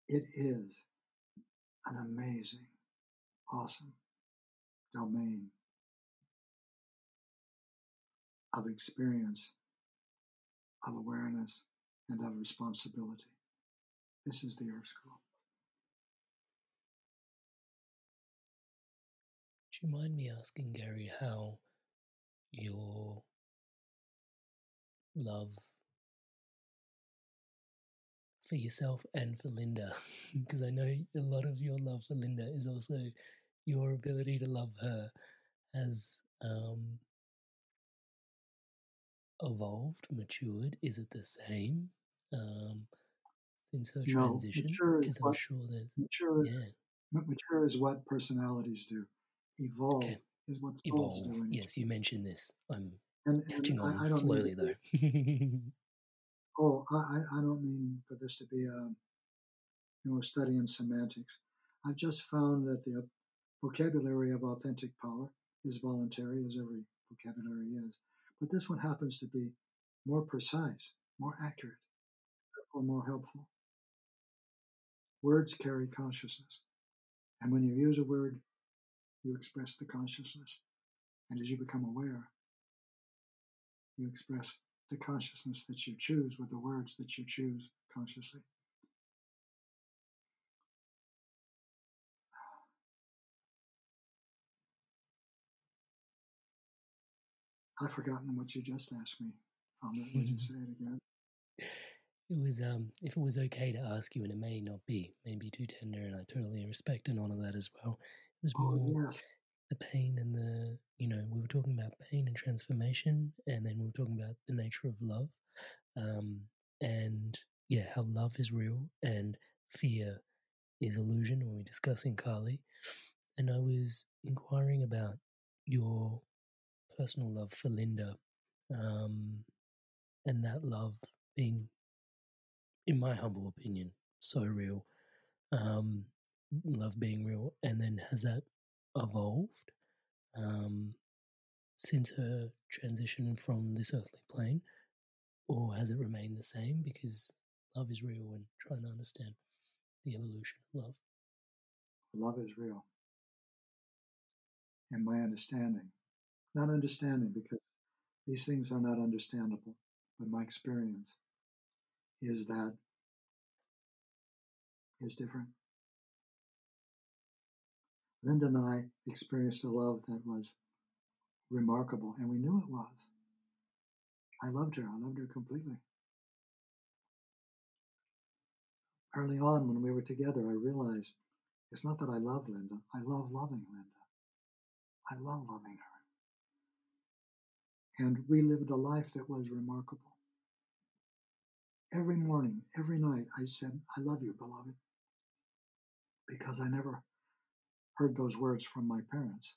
It is an amazing, awesome domain of experience, of awareness, and of responsibility. This is the Earth School. you mind me asking, Gary, how your love for yourself and for Linda, <laughs> because I know a lot of your love for Linda is also your ability to love her, has um, evolved, matured? Is it the same um, since her no, transition? Because I'm sure there's mature. Yeah. Mature is what personalities do evolve okay. is what evolve. doing. Yes, you mentioned this. I'm and, catching and on I, <laughs> I slowly though. oh, I, I don't mean for this to be a you know a study in semantics. I've just found that the vocabulary of authentic power is voluntary, as every vocabulary is, but this one happens to be more precise, more accurate, or more helpful. Words carry consciousness, and when you use a word you express the consciousness. And as you become aware, you express the consciousness that you choose with the words that you choose consciously. I've forgotten what you just asked me. Um, would <laughs> you say it again? It was um if it was okay to ask you, and it may not be, maybe too tender, and I totally respect and honor that as well. It was Oh, more yes. the pain and the you know we were talking about pain and transformation, and then we were talking about the nature of love, um, and yeah, how love is real and fear is illusion. When we discussing Kali, and I was inquiring about your personal love for Linda, um, and that love being, in my humble opinion, so real. Um, love being real, and then has that evolved um, since her transition from this earthly plane, or has it remained the same? Because love is real, and trying to understand the evolution of love. Love is real. In my understanding, not understanding because these things are not understandable, but my experience is that is different. Linda and I experienced a love that was remarkable, and we knew it was. I loved her. I loved her completely. Early on, when we were together, I realized it's not that I love Linda. I love loving Linda. I love loving her. And we lived a life that was remarkable. Every morning, every night, I said, I love you, beloved. Because I never heard those words from my parents.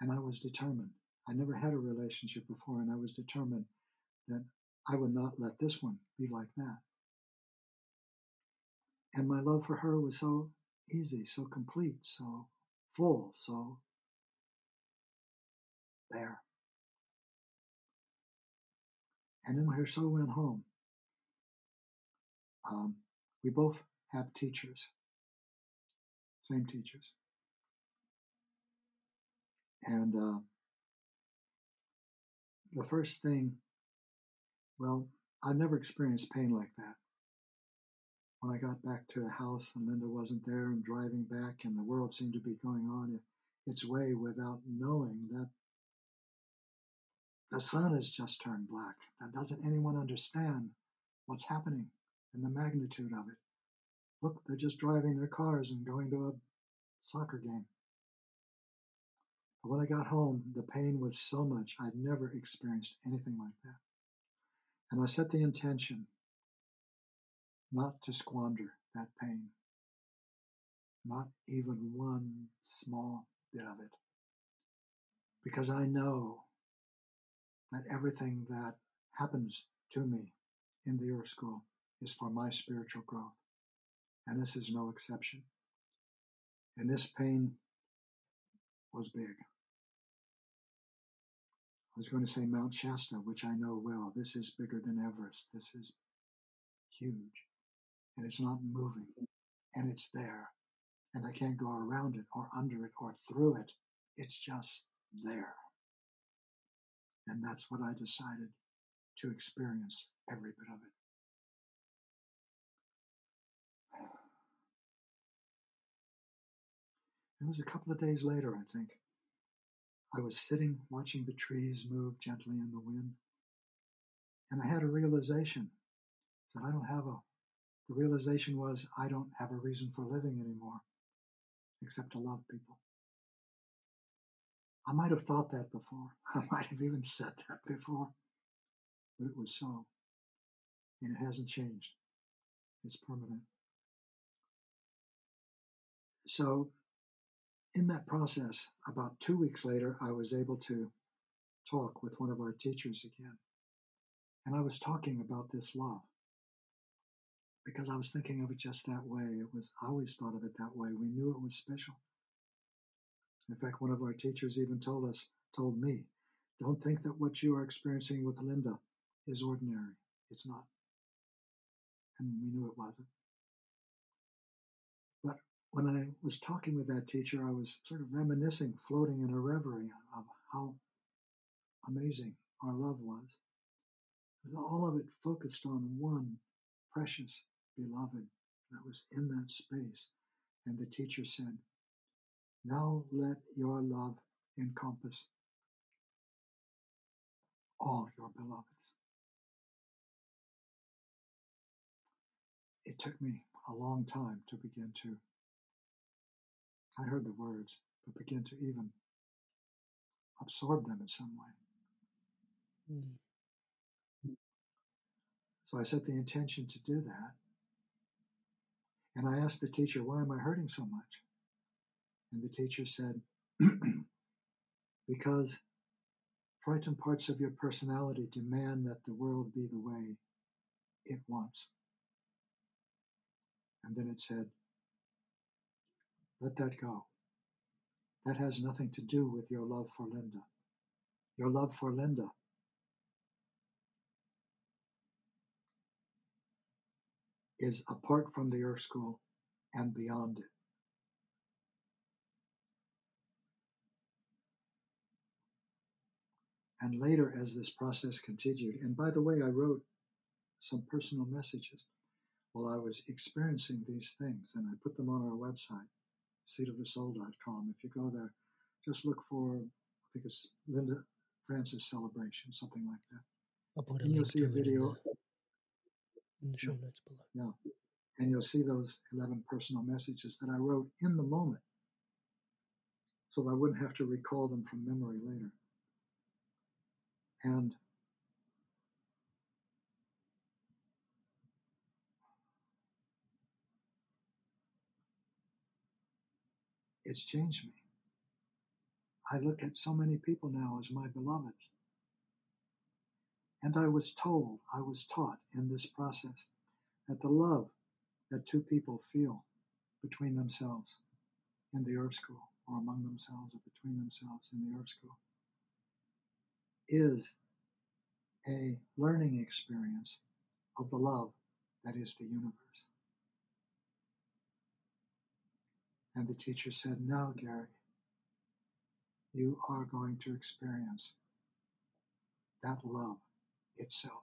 And I was determined. I never had a relationship before, and I was determined that I would not let this one be like that. And my love for her was so easy, so complete, so full, so there. And then her soul went home, um, we both have teachers, same teachers. And uh, the first thing, well, I've never experienced pain like that. When I got back to the house and Linda wasn't there and driving back and the world seemed to be going on its way without knowing that the sun has just turned black. That doesn't anyone understand what's happening and the magnitude of it. Look, they're just driving their cars and going to a soccer game. But when I got home, the pain was so much, I'd never experienced anything like that. And I set the intention not to squander that pain, not even one small bit of it. Because I know that everything that happens to me in the Earth School is for my spiritual growth. And this is no exception. And this pain was big. I was going to say Mount Shasta, which I know well. This is bigger than Everest. This is huge. And it's not moving. And it's there. And I can't go around it or under it or through it. It's just there. And that's what I decided to experience every bit of it. It was a couple of days later, I think. I was sitting watching the trees move gently in the wind, and I had a realization that I don't have a. The realization was I don't have a reason for living anymore except to love people. I might have thought that before. <laughs> I might have even said that before, but it was so. And it hasn't changed. It's permanent. So, in that process, about two weeks later, I was able to talk with one of our teachers again. And I was talking about this love because I was thinking of it just that way. It was, I always thought of it that way. We knew it was special. In fact, one of our teachers even told us, told me, don't think that what you are experiencing with Linda is ordinary. It's not. And we knew it wasn't. But when I was talking with that teacher, I was sort of reminiscing, floating in a reverie of how amazing our love was. with All of it focused on one precious beloved that was in that space. And the teacher said, Now let your love encompass all your beloveds. It took me a long time to begin to, I heard the words, but begin to even absorb them in some way. Mm. So I set the intention to do that. And I asked the teacher, why am I hurting so much? And the teacher said, <clears throat> because frightened parts of your personality demand that the world be the way it wants. And then it said, let that go. That has nothing to do with your love for Linda. Your love for Linda is apart from the Earth School and beyond it. And later, as this process continued, and by the way, I wrote some personal messages while I was experiencing these things, and I put them on our website, seatofthesoul.com. If you go there, just look for, I think it's Linda Francis celebration, something like that. I'll put a And you'll see a video. in the show notes below. Yeah. And you'll see those 11 personal messages that I wrote in the moment so that I wouldn't have to recall them from memory later. And it's changed me. I look at so many people now as my beloveds. And I was told, I was taught in this process that the love that two people feel between themselves in the Earth School, or among themselves, or between themselves in the Earth School, is a learning experience of the love that is the universe. And the teacher said, Now, Gary, you are going to experience that love itself.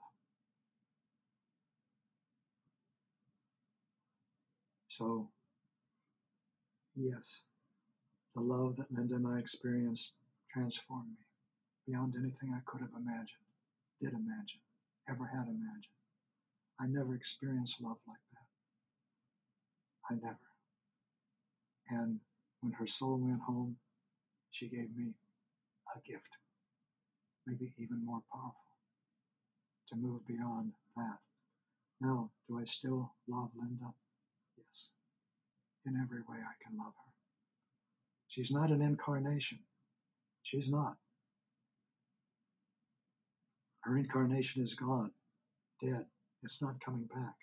So, yes, the love that Linda and I experienced transformed me beyond anything I could have imagined, did imagine, ever had imagined. I never experienced love like that. I never. And when her soul went home, she gave me a gift, maybe even more powerful, to move beyond that. Now, do I still love Linda? Yes. In every way I can love her. She's not an incarnation. She's not. Her incarnation is gone, dead. It's not coming back.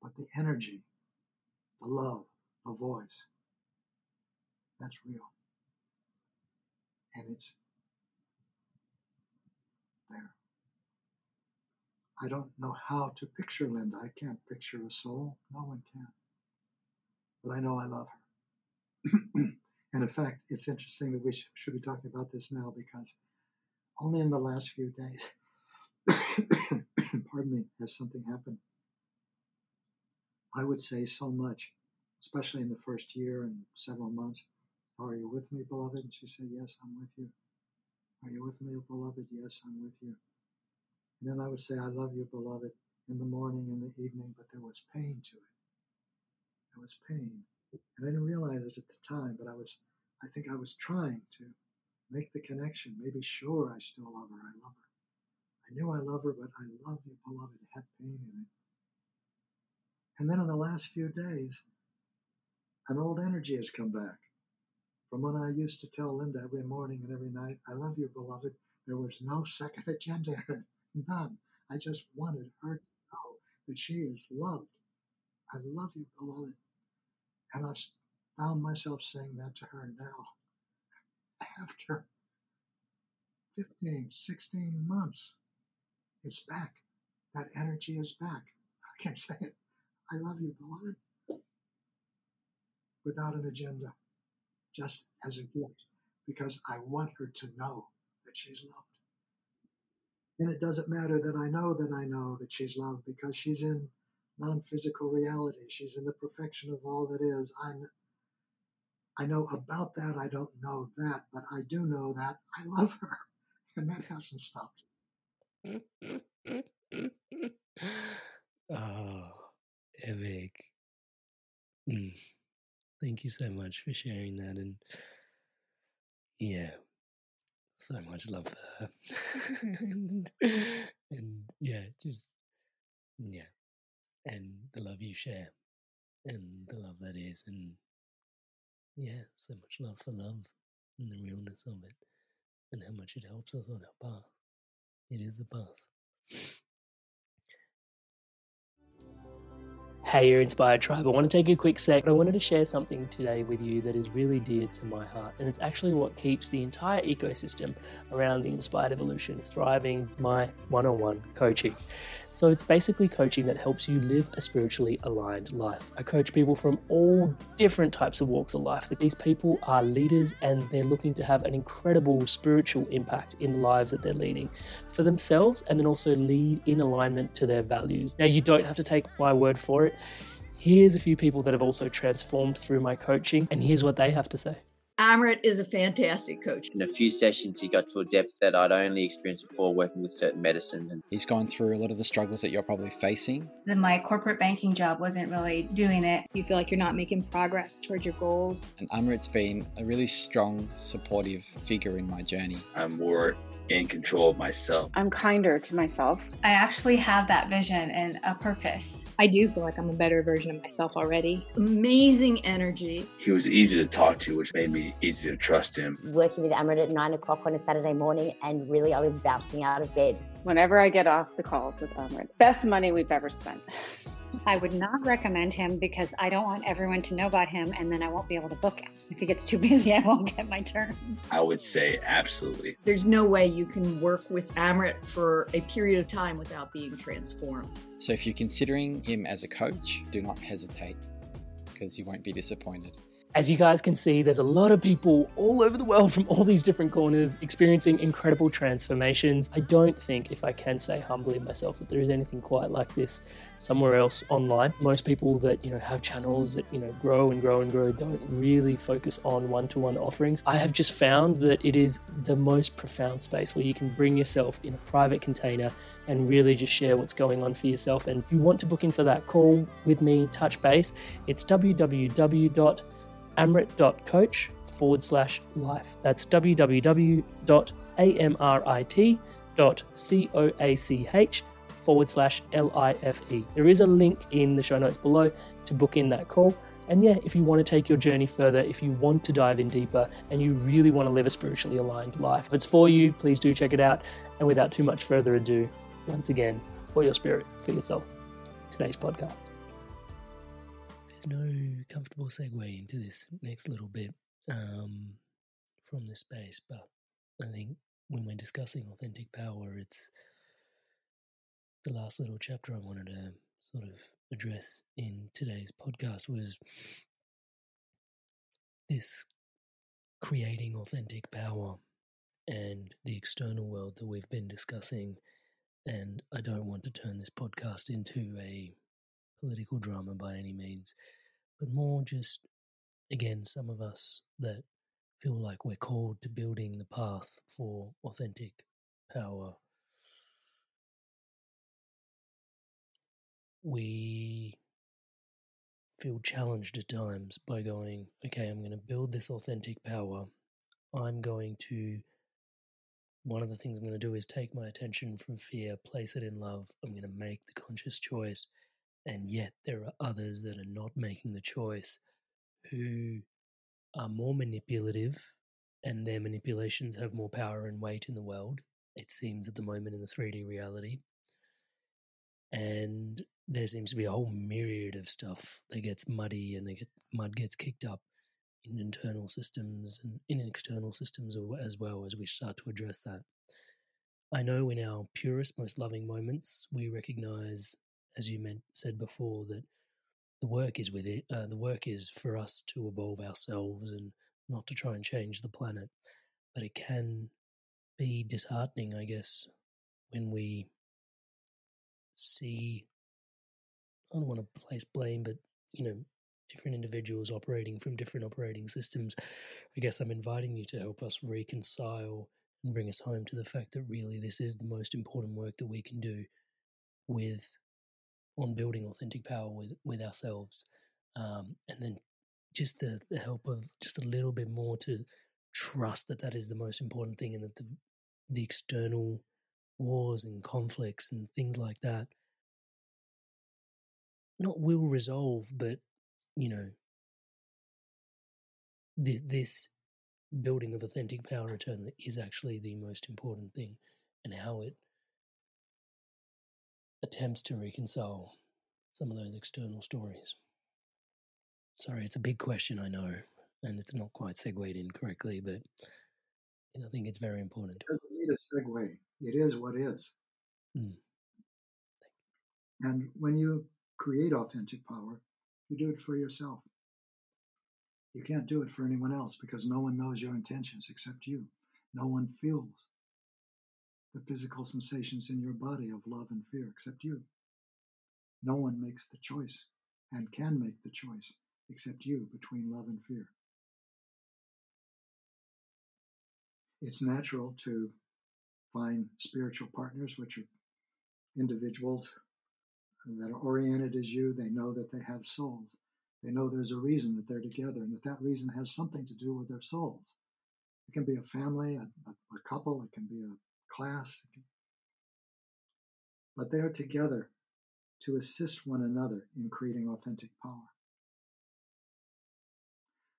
But the energy, the love, the voice, that's real. And it's there. I don't know how to picture Linda. I can't picture a soul. No one can. But I know I love her. <clears throat> and in fact, it's interesting that we should be talking about this now because only in the last few days, <coughs> pardon me, has something happened. I would say so much, especially in the first year and several months. Are you with me, beloved? And she said, Yes, I'm with you. Are you with me, beloved? Yes, I'm with you. And then I would say, I love you, beloved, in the morning and the evening, but there was pain to it. There was pain. And I didn't realize it at the time, but I was, I think I was trying to make the connection. Maybe sure I still love her. I love her. I knew I love her, but I love you, beloved. Had pain in it. And then in the last few days, an old energy has come back. From when I used to tell Linda every morning and every night, I love you, beloved, there was no <laughs> second agenda, none. I just wanted her to know that she is loved. I love you, beloved. And I've found myself saying that to her now. After 15, 16 months, it's back. That energy is back. I can say it. I love you, beloved. Without an agenda just as a gift because I want her to know that she's loved. And it doesn't matter that I know that I know that she's loved because she's in non physical reality. She's in the perfection of all that is. I'm, I know about that. I don't know that, but I do know that I love her. <laughs> And that hasn't stopped. oh, epic. Mm. Thank you so much for sharing that. And yeah, so much love for her. and, <laughs> and yeah, just, yeah. And the love you share and the love that is. And yeah, so much love for love and the realness of it and how much it helps us on our path. It is the path. Hey, your Inspired Tribe. I want to take a quick sec. I wanted to share something today with you that is really dear to my heart, and it's actually what keeps the entire ecosystem around the Inspired Evolution thriving my one on one coaching. So it's basically coaching that helps you live a spiritually aligned life. I coach people from all different types of walks of life. These people are leaders and they're looking to have an incredible spiritual impact in the lives that they're leading for themselves and then also lead in alignment to their values. Now, you don't have to take my word for it. Here's a few people that have also transformed through my coaching, and here's what they have to say. Amrit is a fantastic coach. In a few sessions, he got to a depth that I'd only experienced before working with certain medicines. And he's gone through a lot of the struggles that you're probably facing. Then my corporate banking job wasn't really doing it. You feel like you're not making progress towards your goals. And Amrit's been a really strong, supportive figure in my journey. I'm more in control of myself. I'm kinder to myself. I actually have that vision and a purpose. I do feel like I'm a better version of myself already. Amazing energy. He was easy to talk to, which made me easy to trust him. Working with Amrit at nine o'clock on a Saturday morning, and really I was bouncing out of bed. Whenever I get off the calls with Amrit, best money we've ever spent. <laughs> I would not recommend him because I don't want everyone to know about him and then I won't be able to book him. If he gets too busy, I won't get my turn. I would say absolutely. There's no way you can work with Amrit for a period of time without being transformed. So if you're considering him as a coach, do not hesitate because you won't be disappointed. As you guys can see, there's a lot of people all over the world from all these different corners experiencing incredible transformations. I don't think, if I can say humbly myself, that there is anything quite like this somewhere else online. Most people that, you know, have channels that, you know, grow and grow and grow don't really focus on one-to-one offerings. I have just found that it is the most profound space where you can bring yourself in a private container and really just share what's going on for yourself. And if you want to book in for that call with me, touch base, it's www amrit.coach forward slash life. That's www.amrit.coach forward slash L-I-F-E. There is a link in the show notes below to book in that call. And yeah, if you want to take your journey further, if you want to dive in deeper, and you really want to live a spiritually aligned life, if it's for you, please do check it out. And without too much further ado, once again, for your spirit, for yourself, today's podcast no comfortable segue into this next little bit um, from this space, but I think when we're discussing authentic power, it's the last little chapter I wanted to sort of address in today's podcast was this creating authentic power and the external world that we've been discussing. And I don't want to turn this podcast into a political drama by any means, but more just, again, some of us that feel like we're called to building the path for authentic power. We feel challenged at times by going, okay, I'm going to build this authentic power. I'm going to, one of the things I'm going to do is take my attention from fear, place it in love. I'm going to make the conscious choice and yet there are others that are not making the choice who are more manipulative and their manipulations have more power and weight in the world, it seems at the moment in the 3D reality. And there seems to be a whole myriad of stuff that gets muddy and get mud gets kicked up in internal systems and in external systems as well as we start to address that. I know in our purest, most loving moments, we recognize as you meant, said before, that the work is with it. Uh, the work is for us to evolve ourselves and not to try and change the planet. But it can be disheartening, I guess, when we see. I don't want to place blame, but you know, different individuals operating from different operating systems. I guess I'm inviting you to help us reconcile and bring us home to the fact that really this is the most important work that we can do with on building authentic power with with ourselves um, and then just the, the help of just a little bit more to trust that that is the most important thing and that the the external wars and conflicts and things like that not will resolve but you know this, this building of authentic power return is actually the most important thing and how it attempts to reconcile some of those external stories. Sorry, it's a big question, I know, and it's not quite segued in correctly, but I think it's very important. It doesn't need a segue. It is what is. Mm. And when you create authentic power, you do it for yourself. You can't do it for anyone else because no one knows your intentions except you. No one feels the physical sensations in your body of love and fear except you. No one makes the choice and can make the choice except you between love and fear. It's natural to find spiritual partners, which are individuals that are oriented as you. They know that they have souls. They know there's a reason that they're together and that that reason has something to do with their souls. It can be a family, a, a, couple, it can be a class, but they are together to assist one another in creating authentic power.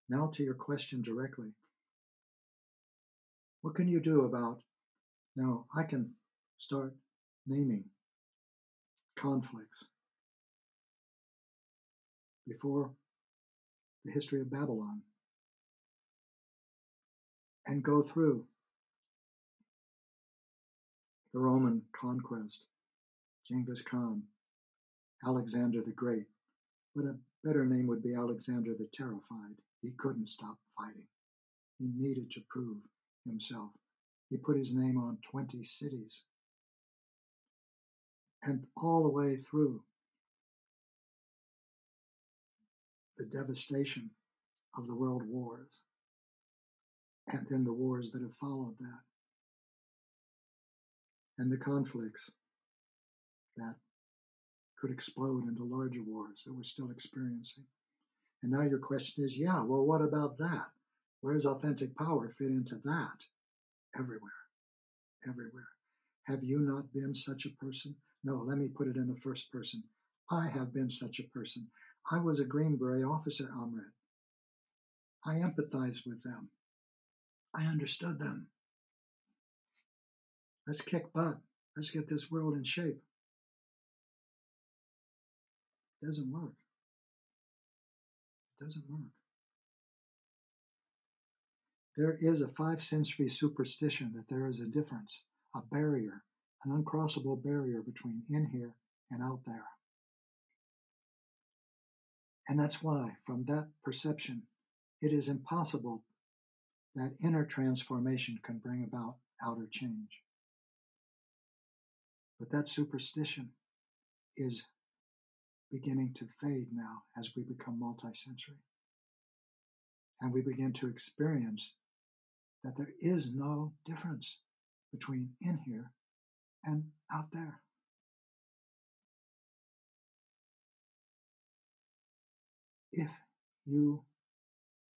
Now, to your question directly what can you do about? Now, I can start naming conflicts before the history of Babylon and go through the Roman conquest, Genghis Khan, Alexander the Great, but a better name would be Alexander the Terrified. He couldn't stop fighting. He needed to prove himself. He put his name on 20 cities. And all the way through the devastation of the world wars and then the wars that have followed that and the conflicts that could explode into larger wars that we're still experiencing. And now your question is yeah, well, what about that? Where does authentic power fit into that? Everywhere. Everywhere. Have you not been such a person? No, let me put it in the first person. I have been such a person. I was a Green Beret officer, Amrit. I empathized with them. I understood them. Let's kick butt. Let's get this world in shape. It doesn't work. It doesn't work. There is a five sensory superstition that there is a difference, a barrier, an uncrossable barrier between in here and out there. And that's why, from that perception, it is impossible that inner transformation can bring about outer change. But that superstition is beginning to fade now as we become multisensory. And we begin to experience that there is no difference between in here and out there. if you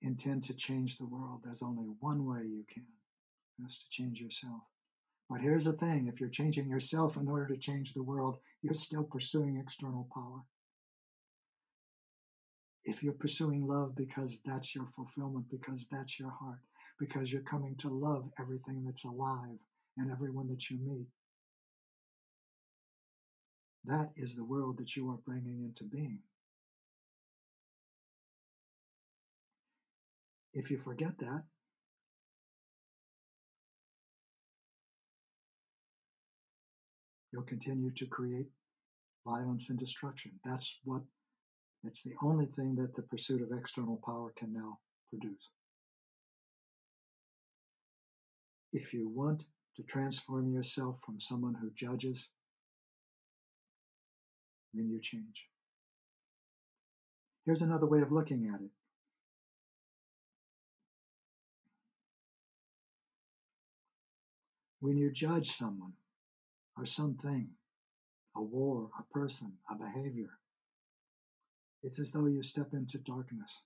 intend to change the world, there's only one way you can. That's to change yourself. But here's the thing if you're changing yourself in order to change the world, you're still pursuing external power. If you're pursuing love because that's your fulfillment, because that's your heart, because you're coming to love everything that's alive and everyone that you meet, that is the world that you are bringing into being. If you forget that, you'll continue to create violence and destruction. That's what, it's the only thing that the pursuit of external power can now produce. If you want to transform yourself from someone who judges, then you change. Here's another way of looking at it. When you judge someone or something, a war, a person, a behavior, it's as though you step into darkness.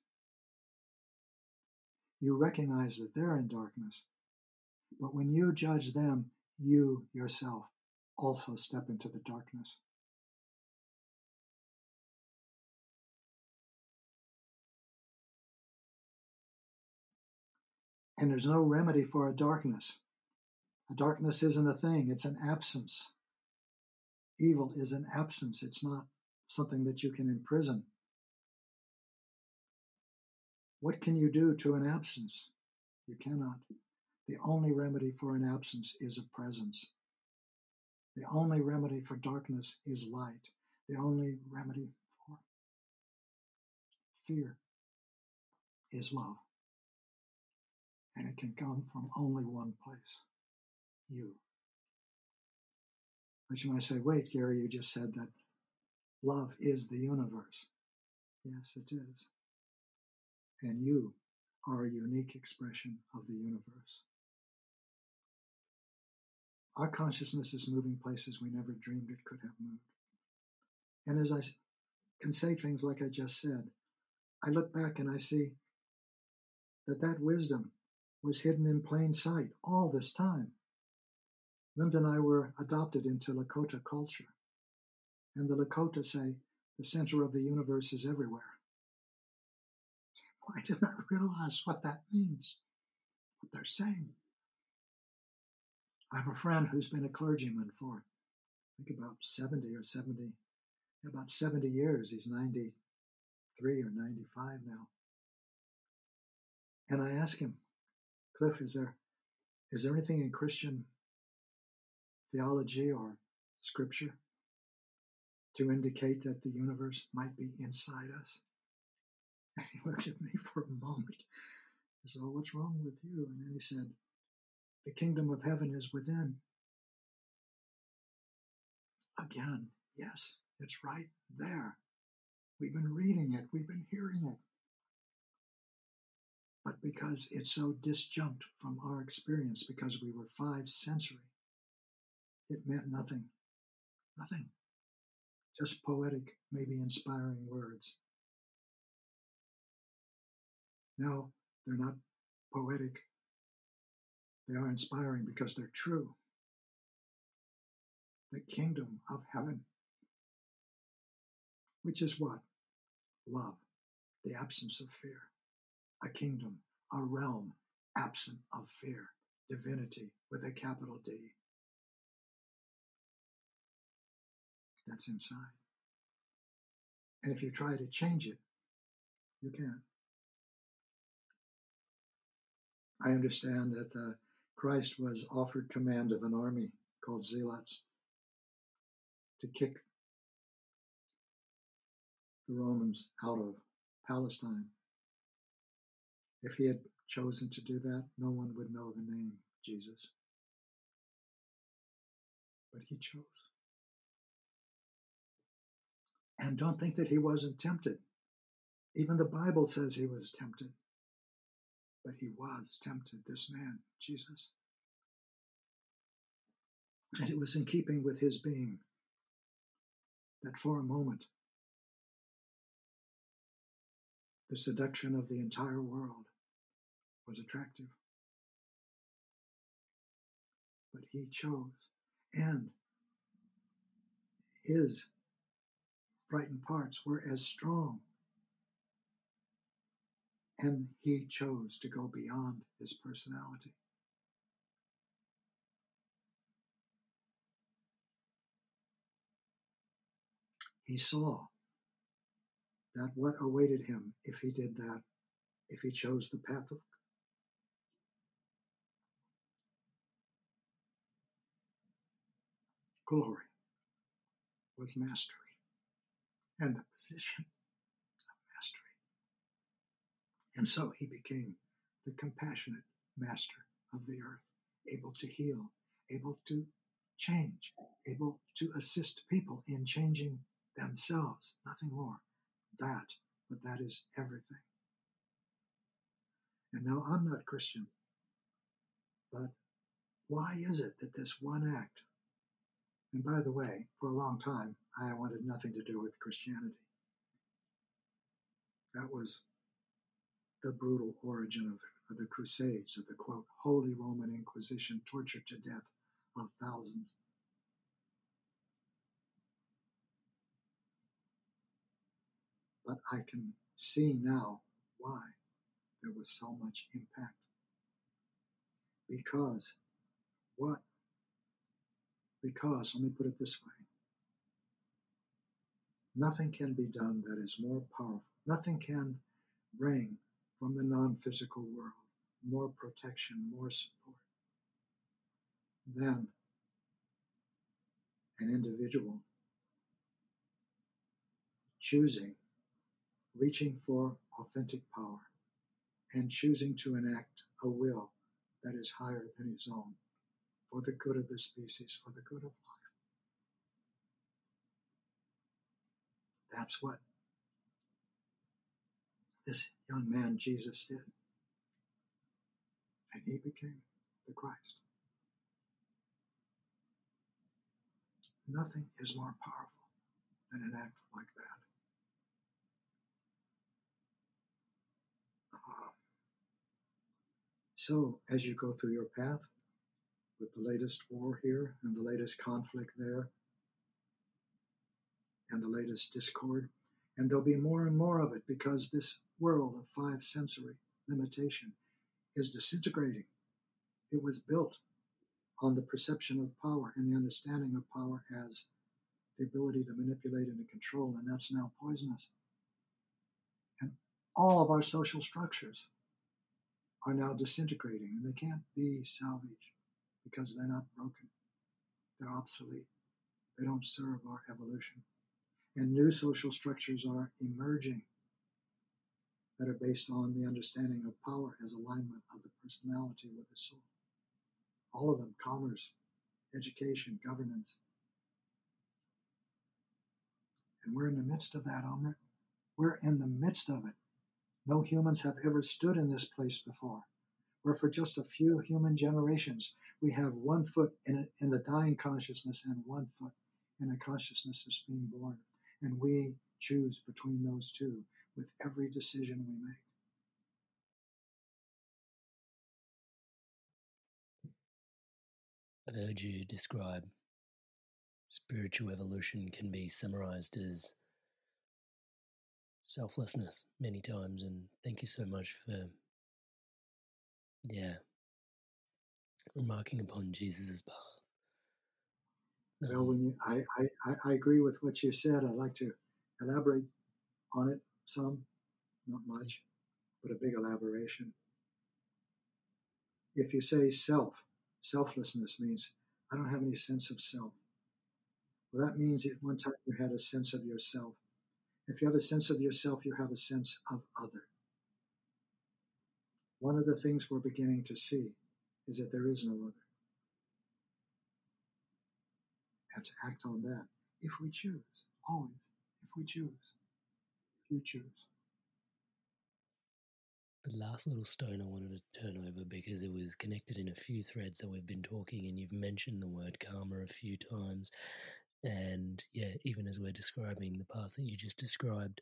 You recognize that they're in darkness, but when you judge them, you yourself also step into the darkness. And there's no remedy for a darkness. Darkness isn't a thing, it's an absence. Evil is an absence, it's not something that you can imprison. What can you do to an absence? You cannot. The only remedy for an absence is a presence. The only remedy for darkness is light. The only remedy for fear is love. And it can come from only one place you. But you might say, wait, Gary, you just said that love is the universe. Yes, it is. And you are a unique expression of the universe. Our consciousness is moving places we never dreamed it could have moved. And as I can say things like I just said, I look back and I see that that wisdom was hidden in plain sight all this time. Linda and I were adopted into Lakota culture. And the Lakota say the center of the universe is everywhere. <laughs> I did not realize what that means, what they're saying. I have a friend who's been a clergyman for, I think, about 70 or 70, about 70 years. He's 93 or 95 now. And I ask him, Cliff, is there, is there anything in Christian theology or scripture to indicate that the universe might be inside us? <laughs> And he looked at me for a moment. He said, What's wrong with you? And then he said, The kingdom of heaven is within. Again, yes, it's right there. We've been reading it, we've been hearing it. But because it's so disjunct from our experience, because we were five sensory, it meant nothing. Nothing. Just poetic, maybe inspiring words. Now, they're not poetic, they are inspiring because they're true. The kingdom of heaven, which is what? Love, the absence of fear. A kingdom, a realm absent of fear, divinity with a capital D. That's inside. And if you try to change it, you can't. I understand that uh, Christ was offered command of an army called zealots to kick the Romans out of Palestine. If he had chosen to do that, no one would know the name Jesus. But he chose. And don't think that he wasn't tempted. Even the Bible says he was tempted. But he was tempted, this man, Jesus. And it was in keeping with his being that for a moment the seduction of the entire world was attractive. But he chose, and his frightened parts were as strong and he chose to go beyond his personality. He saw that what awaited him if he did that, if he chose the path of glory, was mastery and the position <laughs> of mastery. and so he became the compassionate master of the earth, able to heal, able to change, able to assist people in changing themselves, nothing more. That, but that is everything. And now I'm not Christian, but Why is it that this one act, and by the way, for a long time, I wanted nothing to do with Christianity. That was the brutal origin of, of the Crusades, of the quote, Holy Roman Inquisition, tortured to death of thousands. But I can see now why there was so much impact. Because what? Because, let me put it this way nothing can be done that is more powerful. Nothing can bring from the non physical world more protection, more support than an individual choosing, reaching for authentic power, and choosing to enact a will that is higher than his own for the good of the species, for the good of life. That's what this young man Jesus did. And he became the Christ. Nothing is more powerful than an act like that. Uh, so, as you go through your path with the latest war here and the latest conflict there and the latest discord, and there'll be more and more of it because this world of five sensory limitation is disintegrating. It was built on the perception of power and the understanding of power as the ability to manipulate and to control, and that's now poisonous. And all of our social structures are now disintegrating, and they can't be salvaged because they're not broken. They're obsolete. They don't serve our evolution. And new social structures are emerging that are based on the understanding of power as alignment of the personality with the soul. All of them commerce, education, governance. And we're in the midst of that, Amrit. We're in the midst of it. No humans have ever stood in this place before, where for just a few human generations, we have one foot in, a, in the dying consciousness and one foot in a consciousness that's being born. And we choose between those two with every decision we make. I've heard you describe spiritual evolution can be summarized as selflessness many times, and thank you so much for, yeah, remarking upon Jesus' path. Well, when you, I, I, I agree with what you said. I'd like to elaborate on it some, not much, but a big elaboration. If you say self, selflessness means I don't have any sense of self. Well, that means at one time you had a sense of yourself. If you have a sense of yourself, you have a sense of other. One of the things we're beginning to see is that there is no other. And to act on that, if we choose, always, if we choose you choose. The last little stone I wanted to turn over because it was connected in a few threads that we've been talking, and you've mentioned the word karma a few times. And yeah, even as we're describing the path that you just described,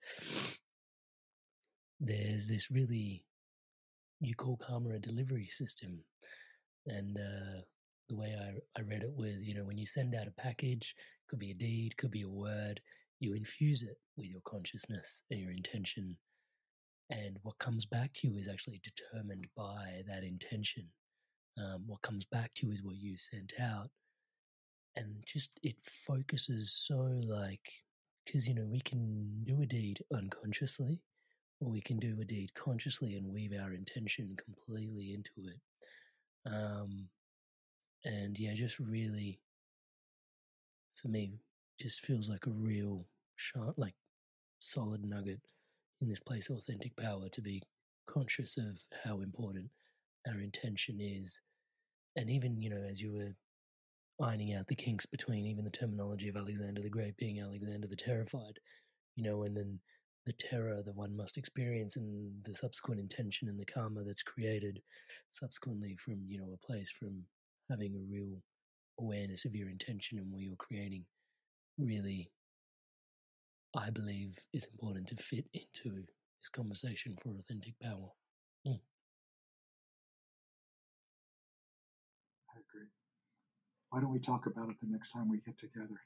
there's this really, you call karma a delivery system. And uh, the way I, I read it was, you know, when you send out a package, could be a deed, could be a word, you infuse it with your consciousness and your intention. And what comes back to you is actually determined by that intention. Um, what comes back to you is what you sent out. And just it focuses so like, because, you know, we can do a deed unconsciously, or we can do a deed consciously and weave our intention completely into it. Um, and yeah, just really, for me, just feels like a real sharp, like solid nugget in this place, of authentic power, to be conscious of how important our intention is. And even, you know, as you were ironing out the kinks between even the terminology of Alexander the Great being Alexander the Terrified, you know, and then the terror that one must experience and the subsequent intention and the karma that's created subsequently from, you know, a place from having a real awareness of your intention and what you're creating really, I believe, is important to fit into this conversation for authentic power. Mm. I agree. Why don't we talk about it the next time we get together?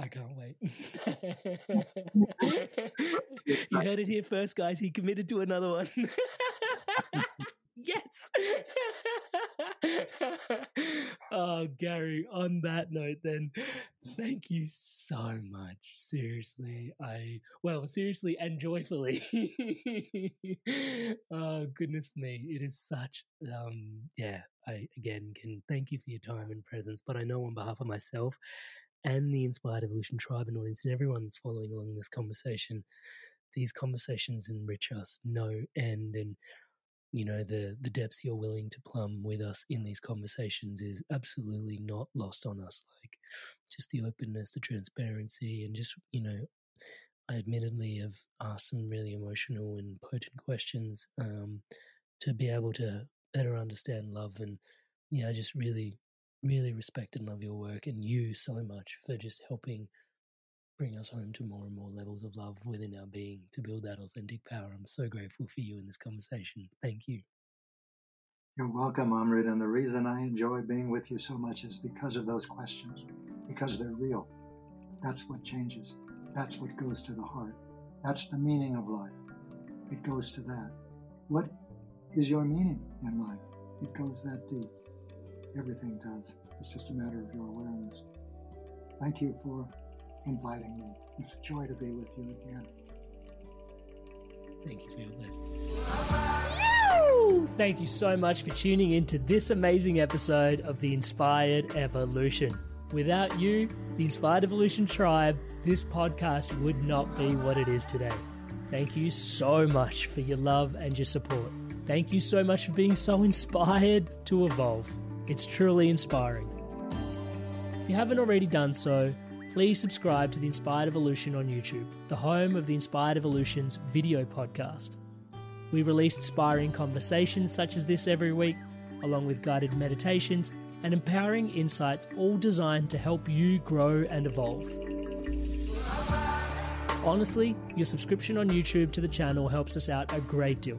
I can't wait. <laughs> <laughs> you heard it here first, guys. He committed to another one. <laughs> yes. <laughs> oh, Gary, on that note, then, thank you so much. Seriously, I, well, seriously and joyfully. <laughs> oh, goodness me. It is such, um, yeah, I, again, can thank you for your time and presence, but I know on behalf of myself and the Inspired Evolution Tribe and audience and everyone that's following along this conversation, these conversations enrich us no end. And you know the the depths you're willing to plumb with us in these conversations is absolutely not lost on us like just the openness the transparency and just you know i admittedly have asked some really emotional and potent questions um, to be able to better understand love and yeah i just really really respect and love your work and you so much for just helping bring us home to more and more levels of love within our being to build that authentic power. I'm so grateful for you in this conversation. Thank you. You're welcome, Amrit. And the reason I enjoy being with you so much is because of those questions, because they're real. That's what changes. That's what goes to the heart. That's the meaning of life. It goes to that. What is your meaning in life? It goes that deep. Everything does. It's just a matter of your awareness. Thank you for inviting me. It's a joy to be with you again. Thank you for your blessing. Thank you so much for tuning in to this amazing episode of The Inspired Evolution. Without you, the Inspired Evolution Tribe, this podcast would not be what it is today. Thank you so much for your love and your support. Thank you so much for being so <laughs> inspired to evolve. It's truly inspiring. If you haven't already done so, please subscribe to The Inspired Evolution on YouTube, the home of The Inspired Evolution's video podcast. We release inspiring conversations such as this every week, along with guided meditations and empowering insights, all designed to help you grow and evolve. Honestly, your subscription on YouTube to the channel helps us out a great deal.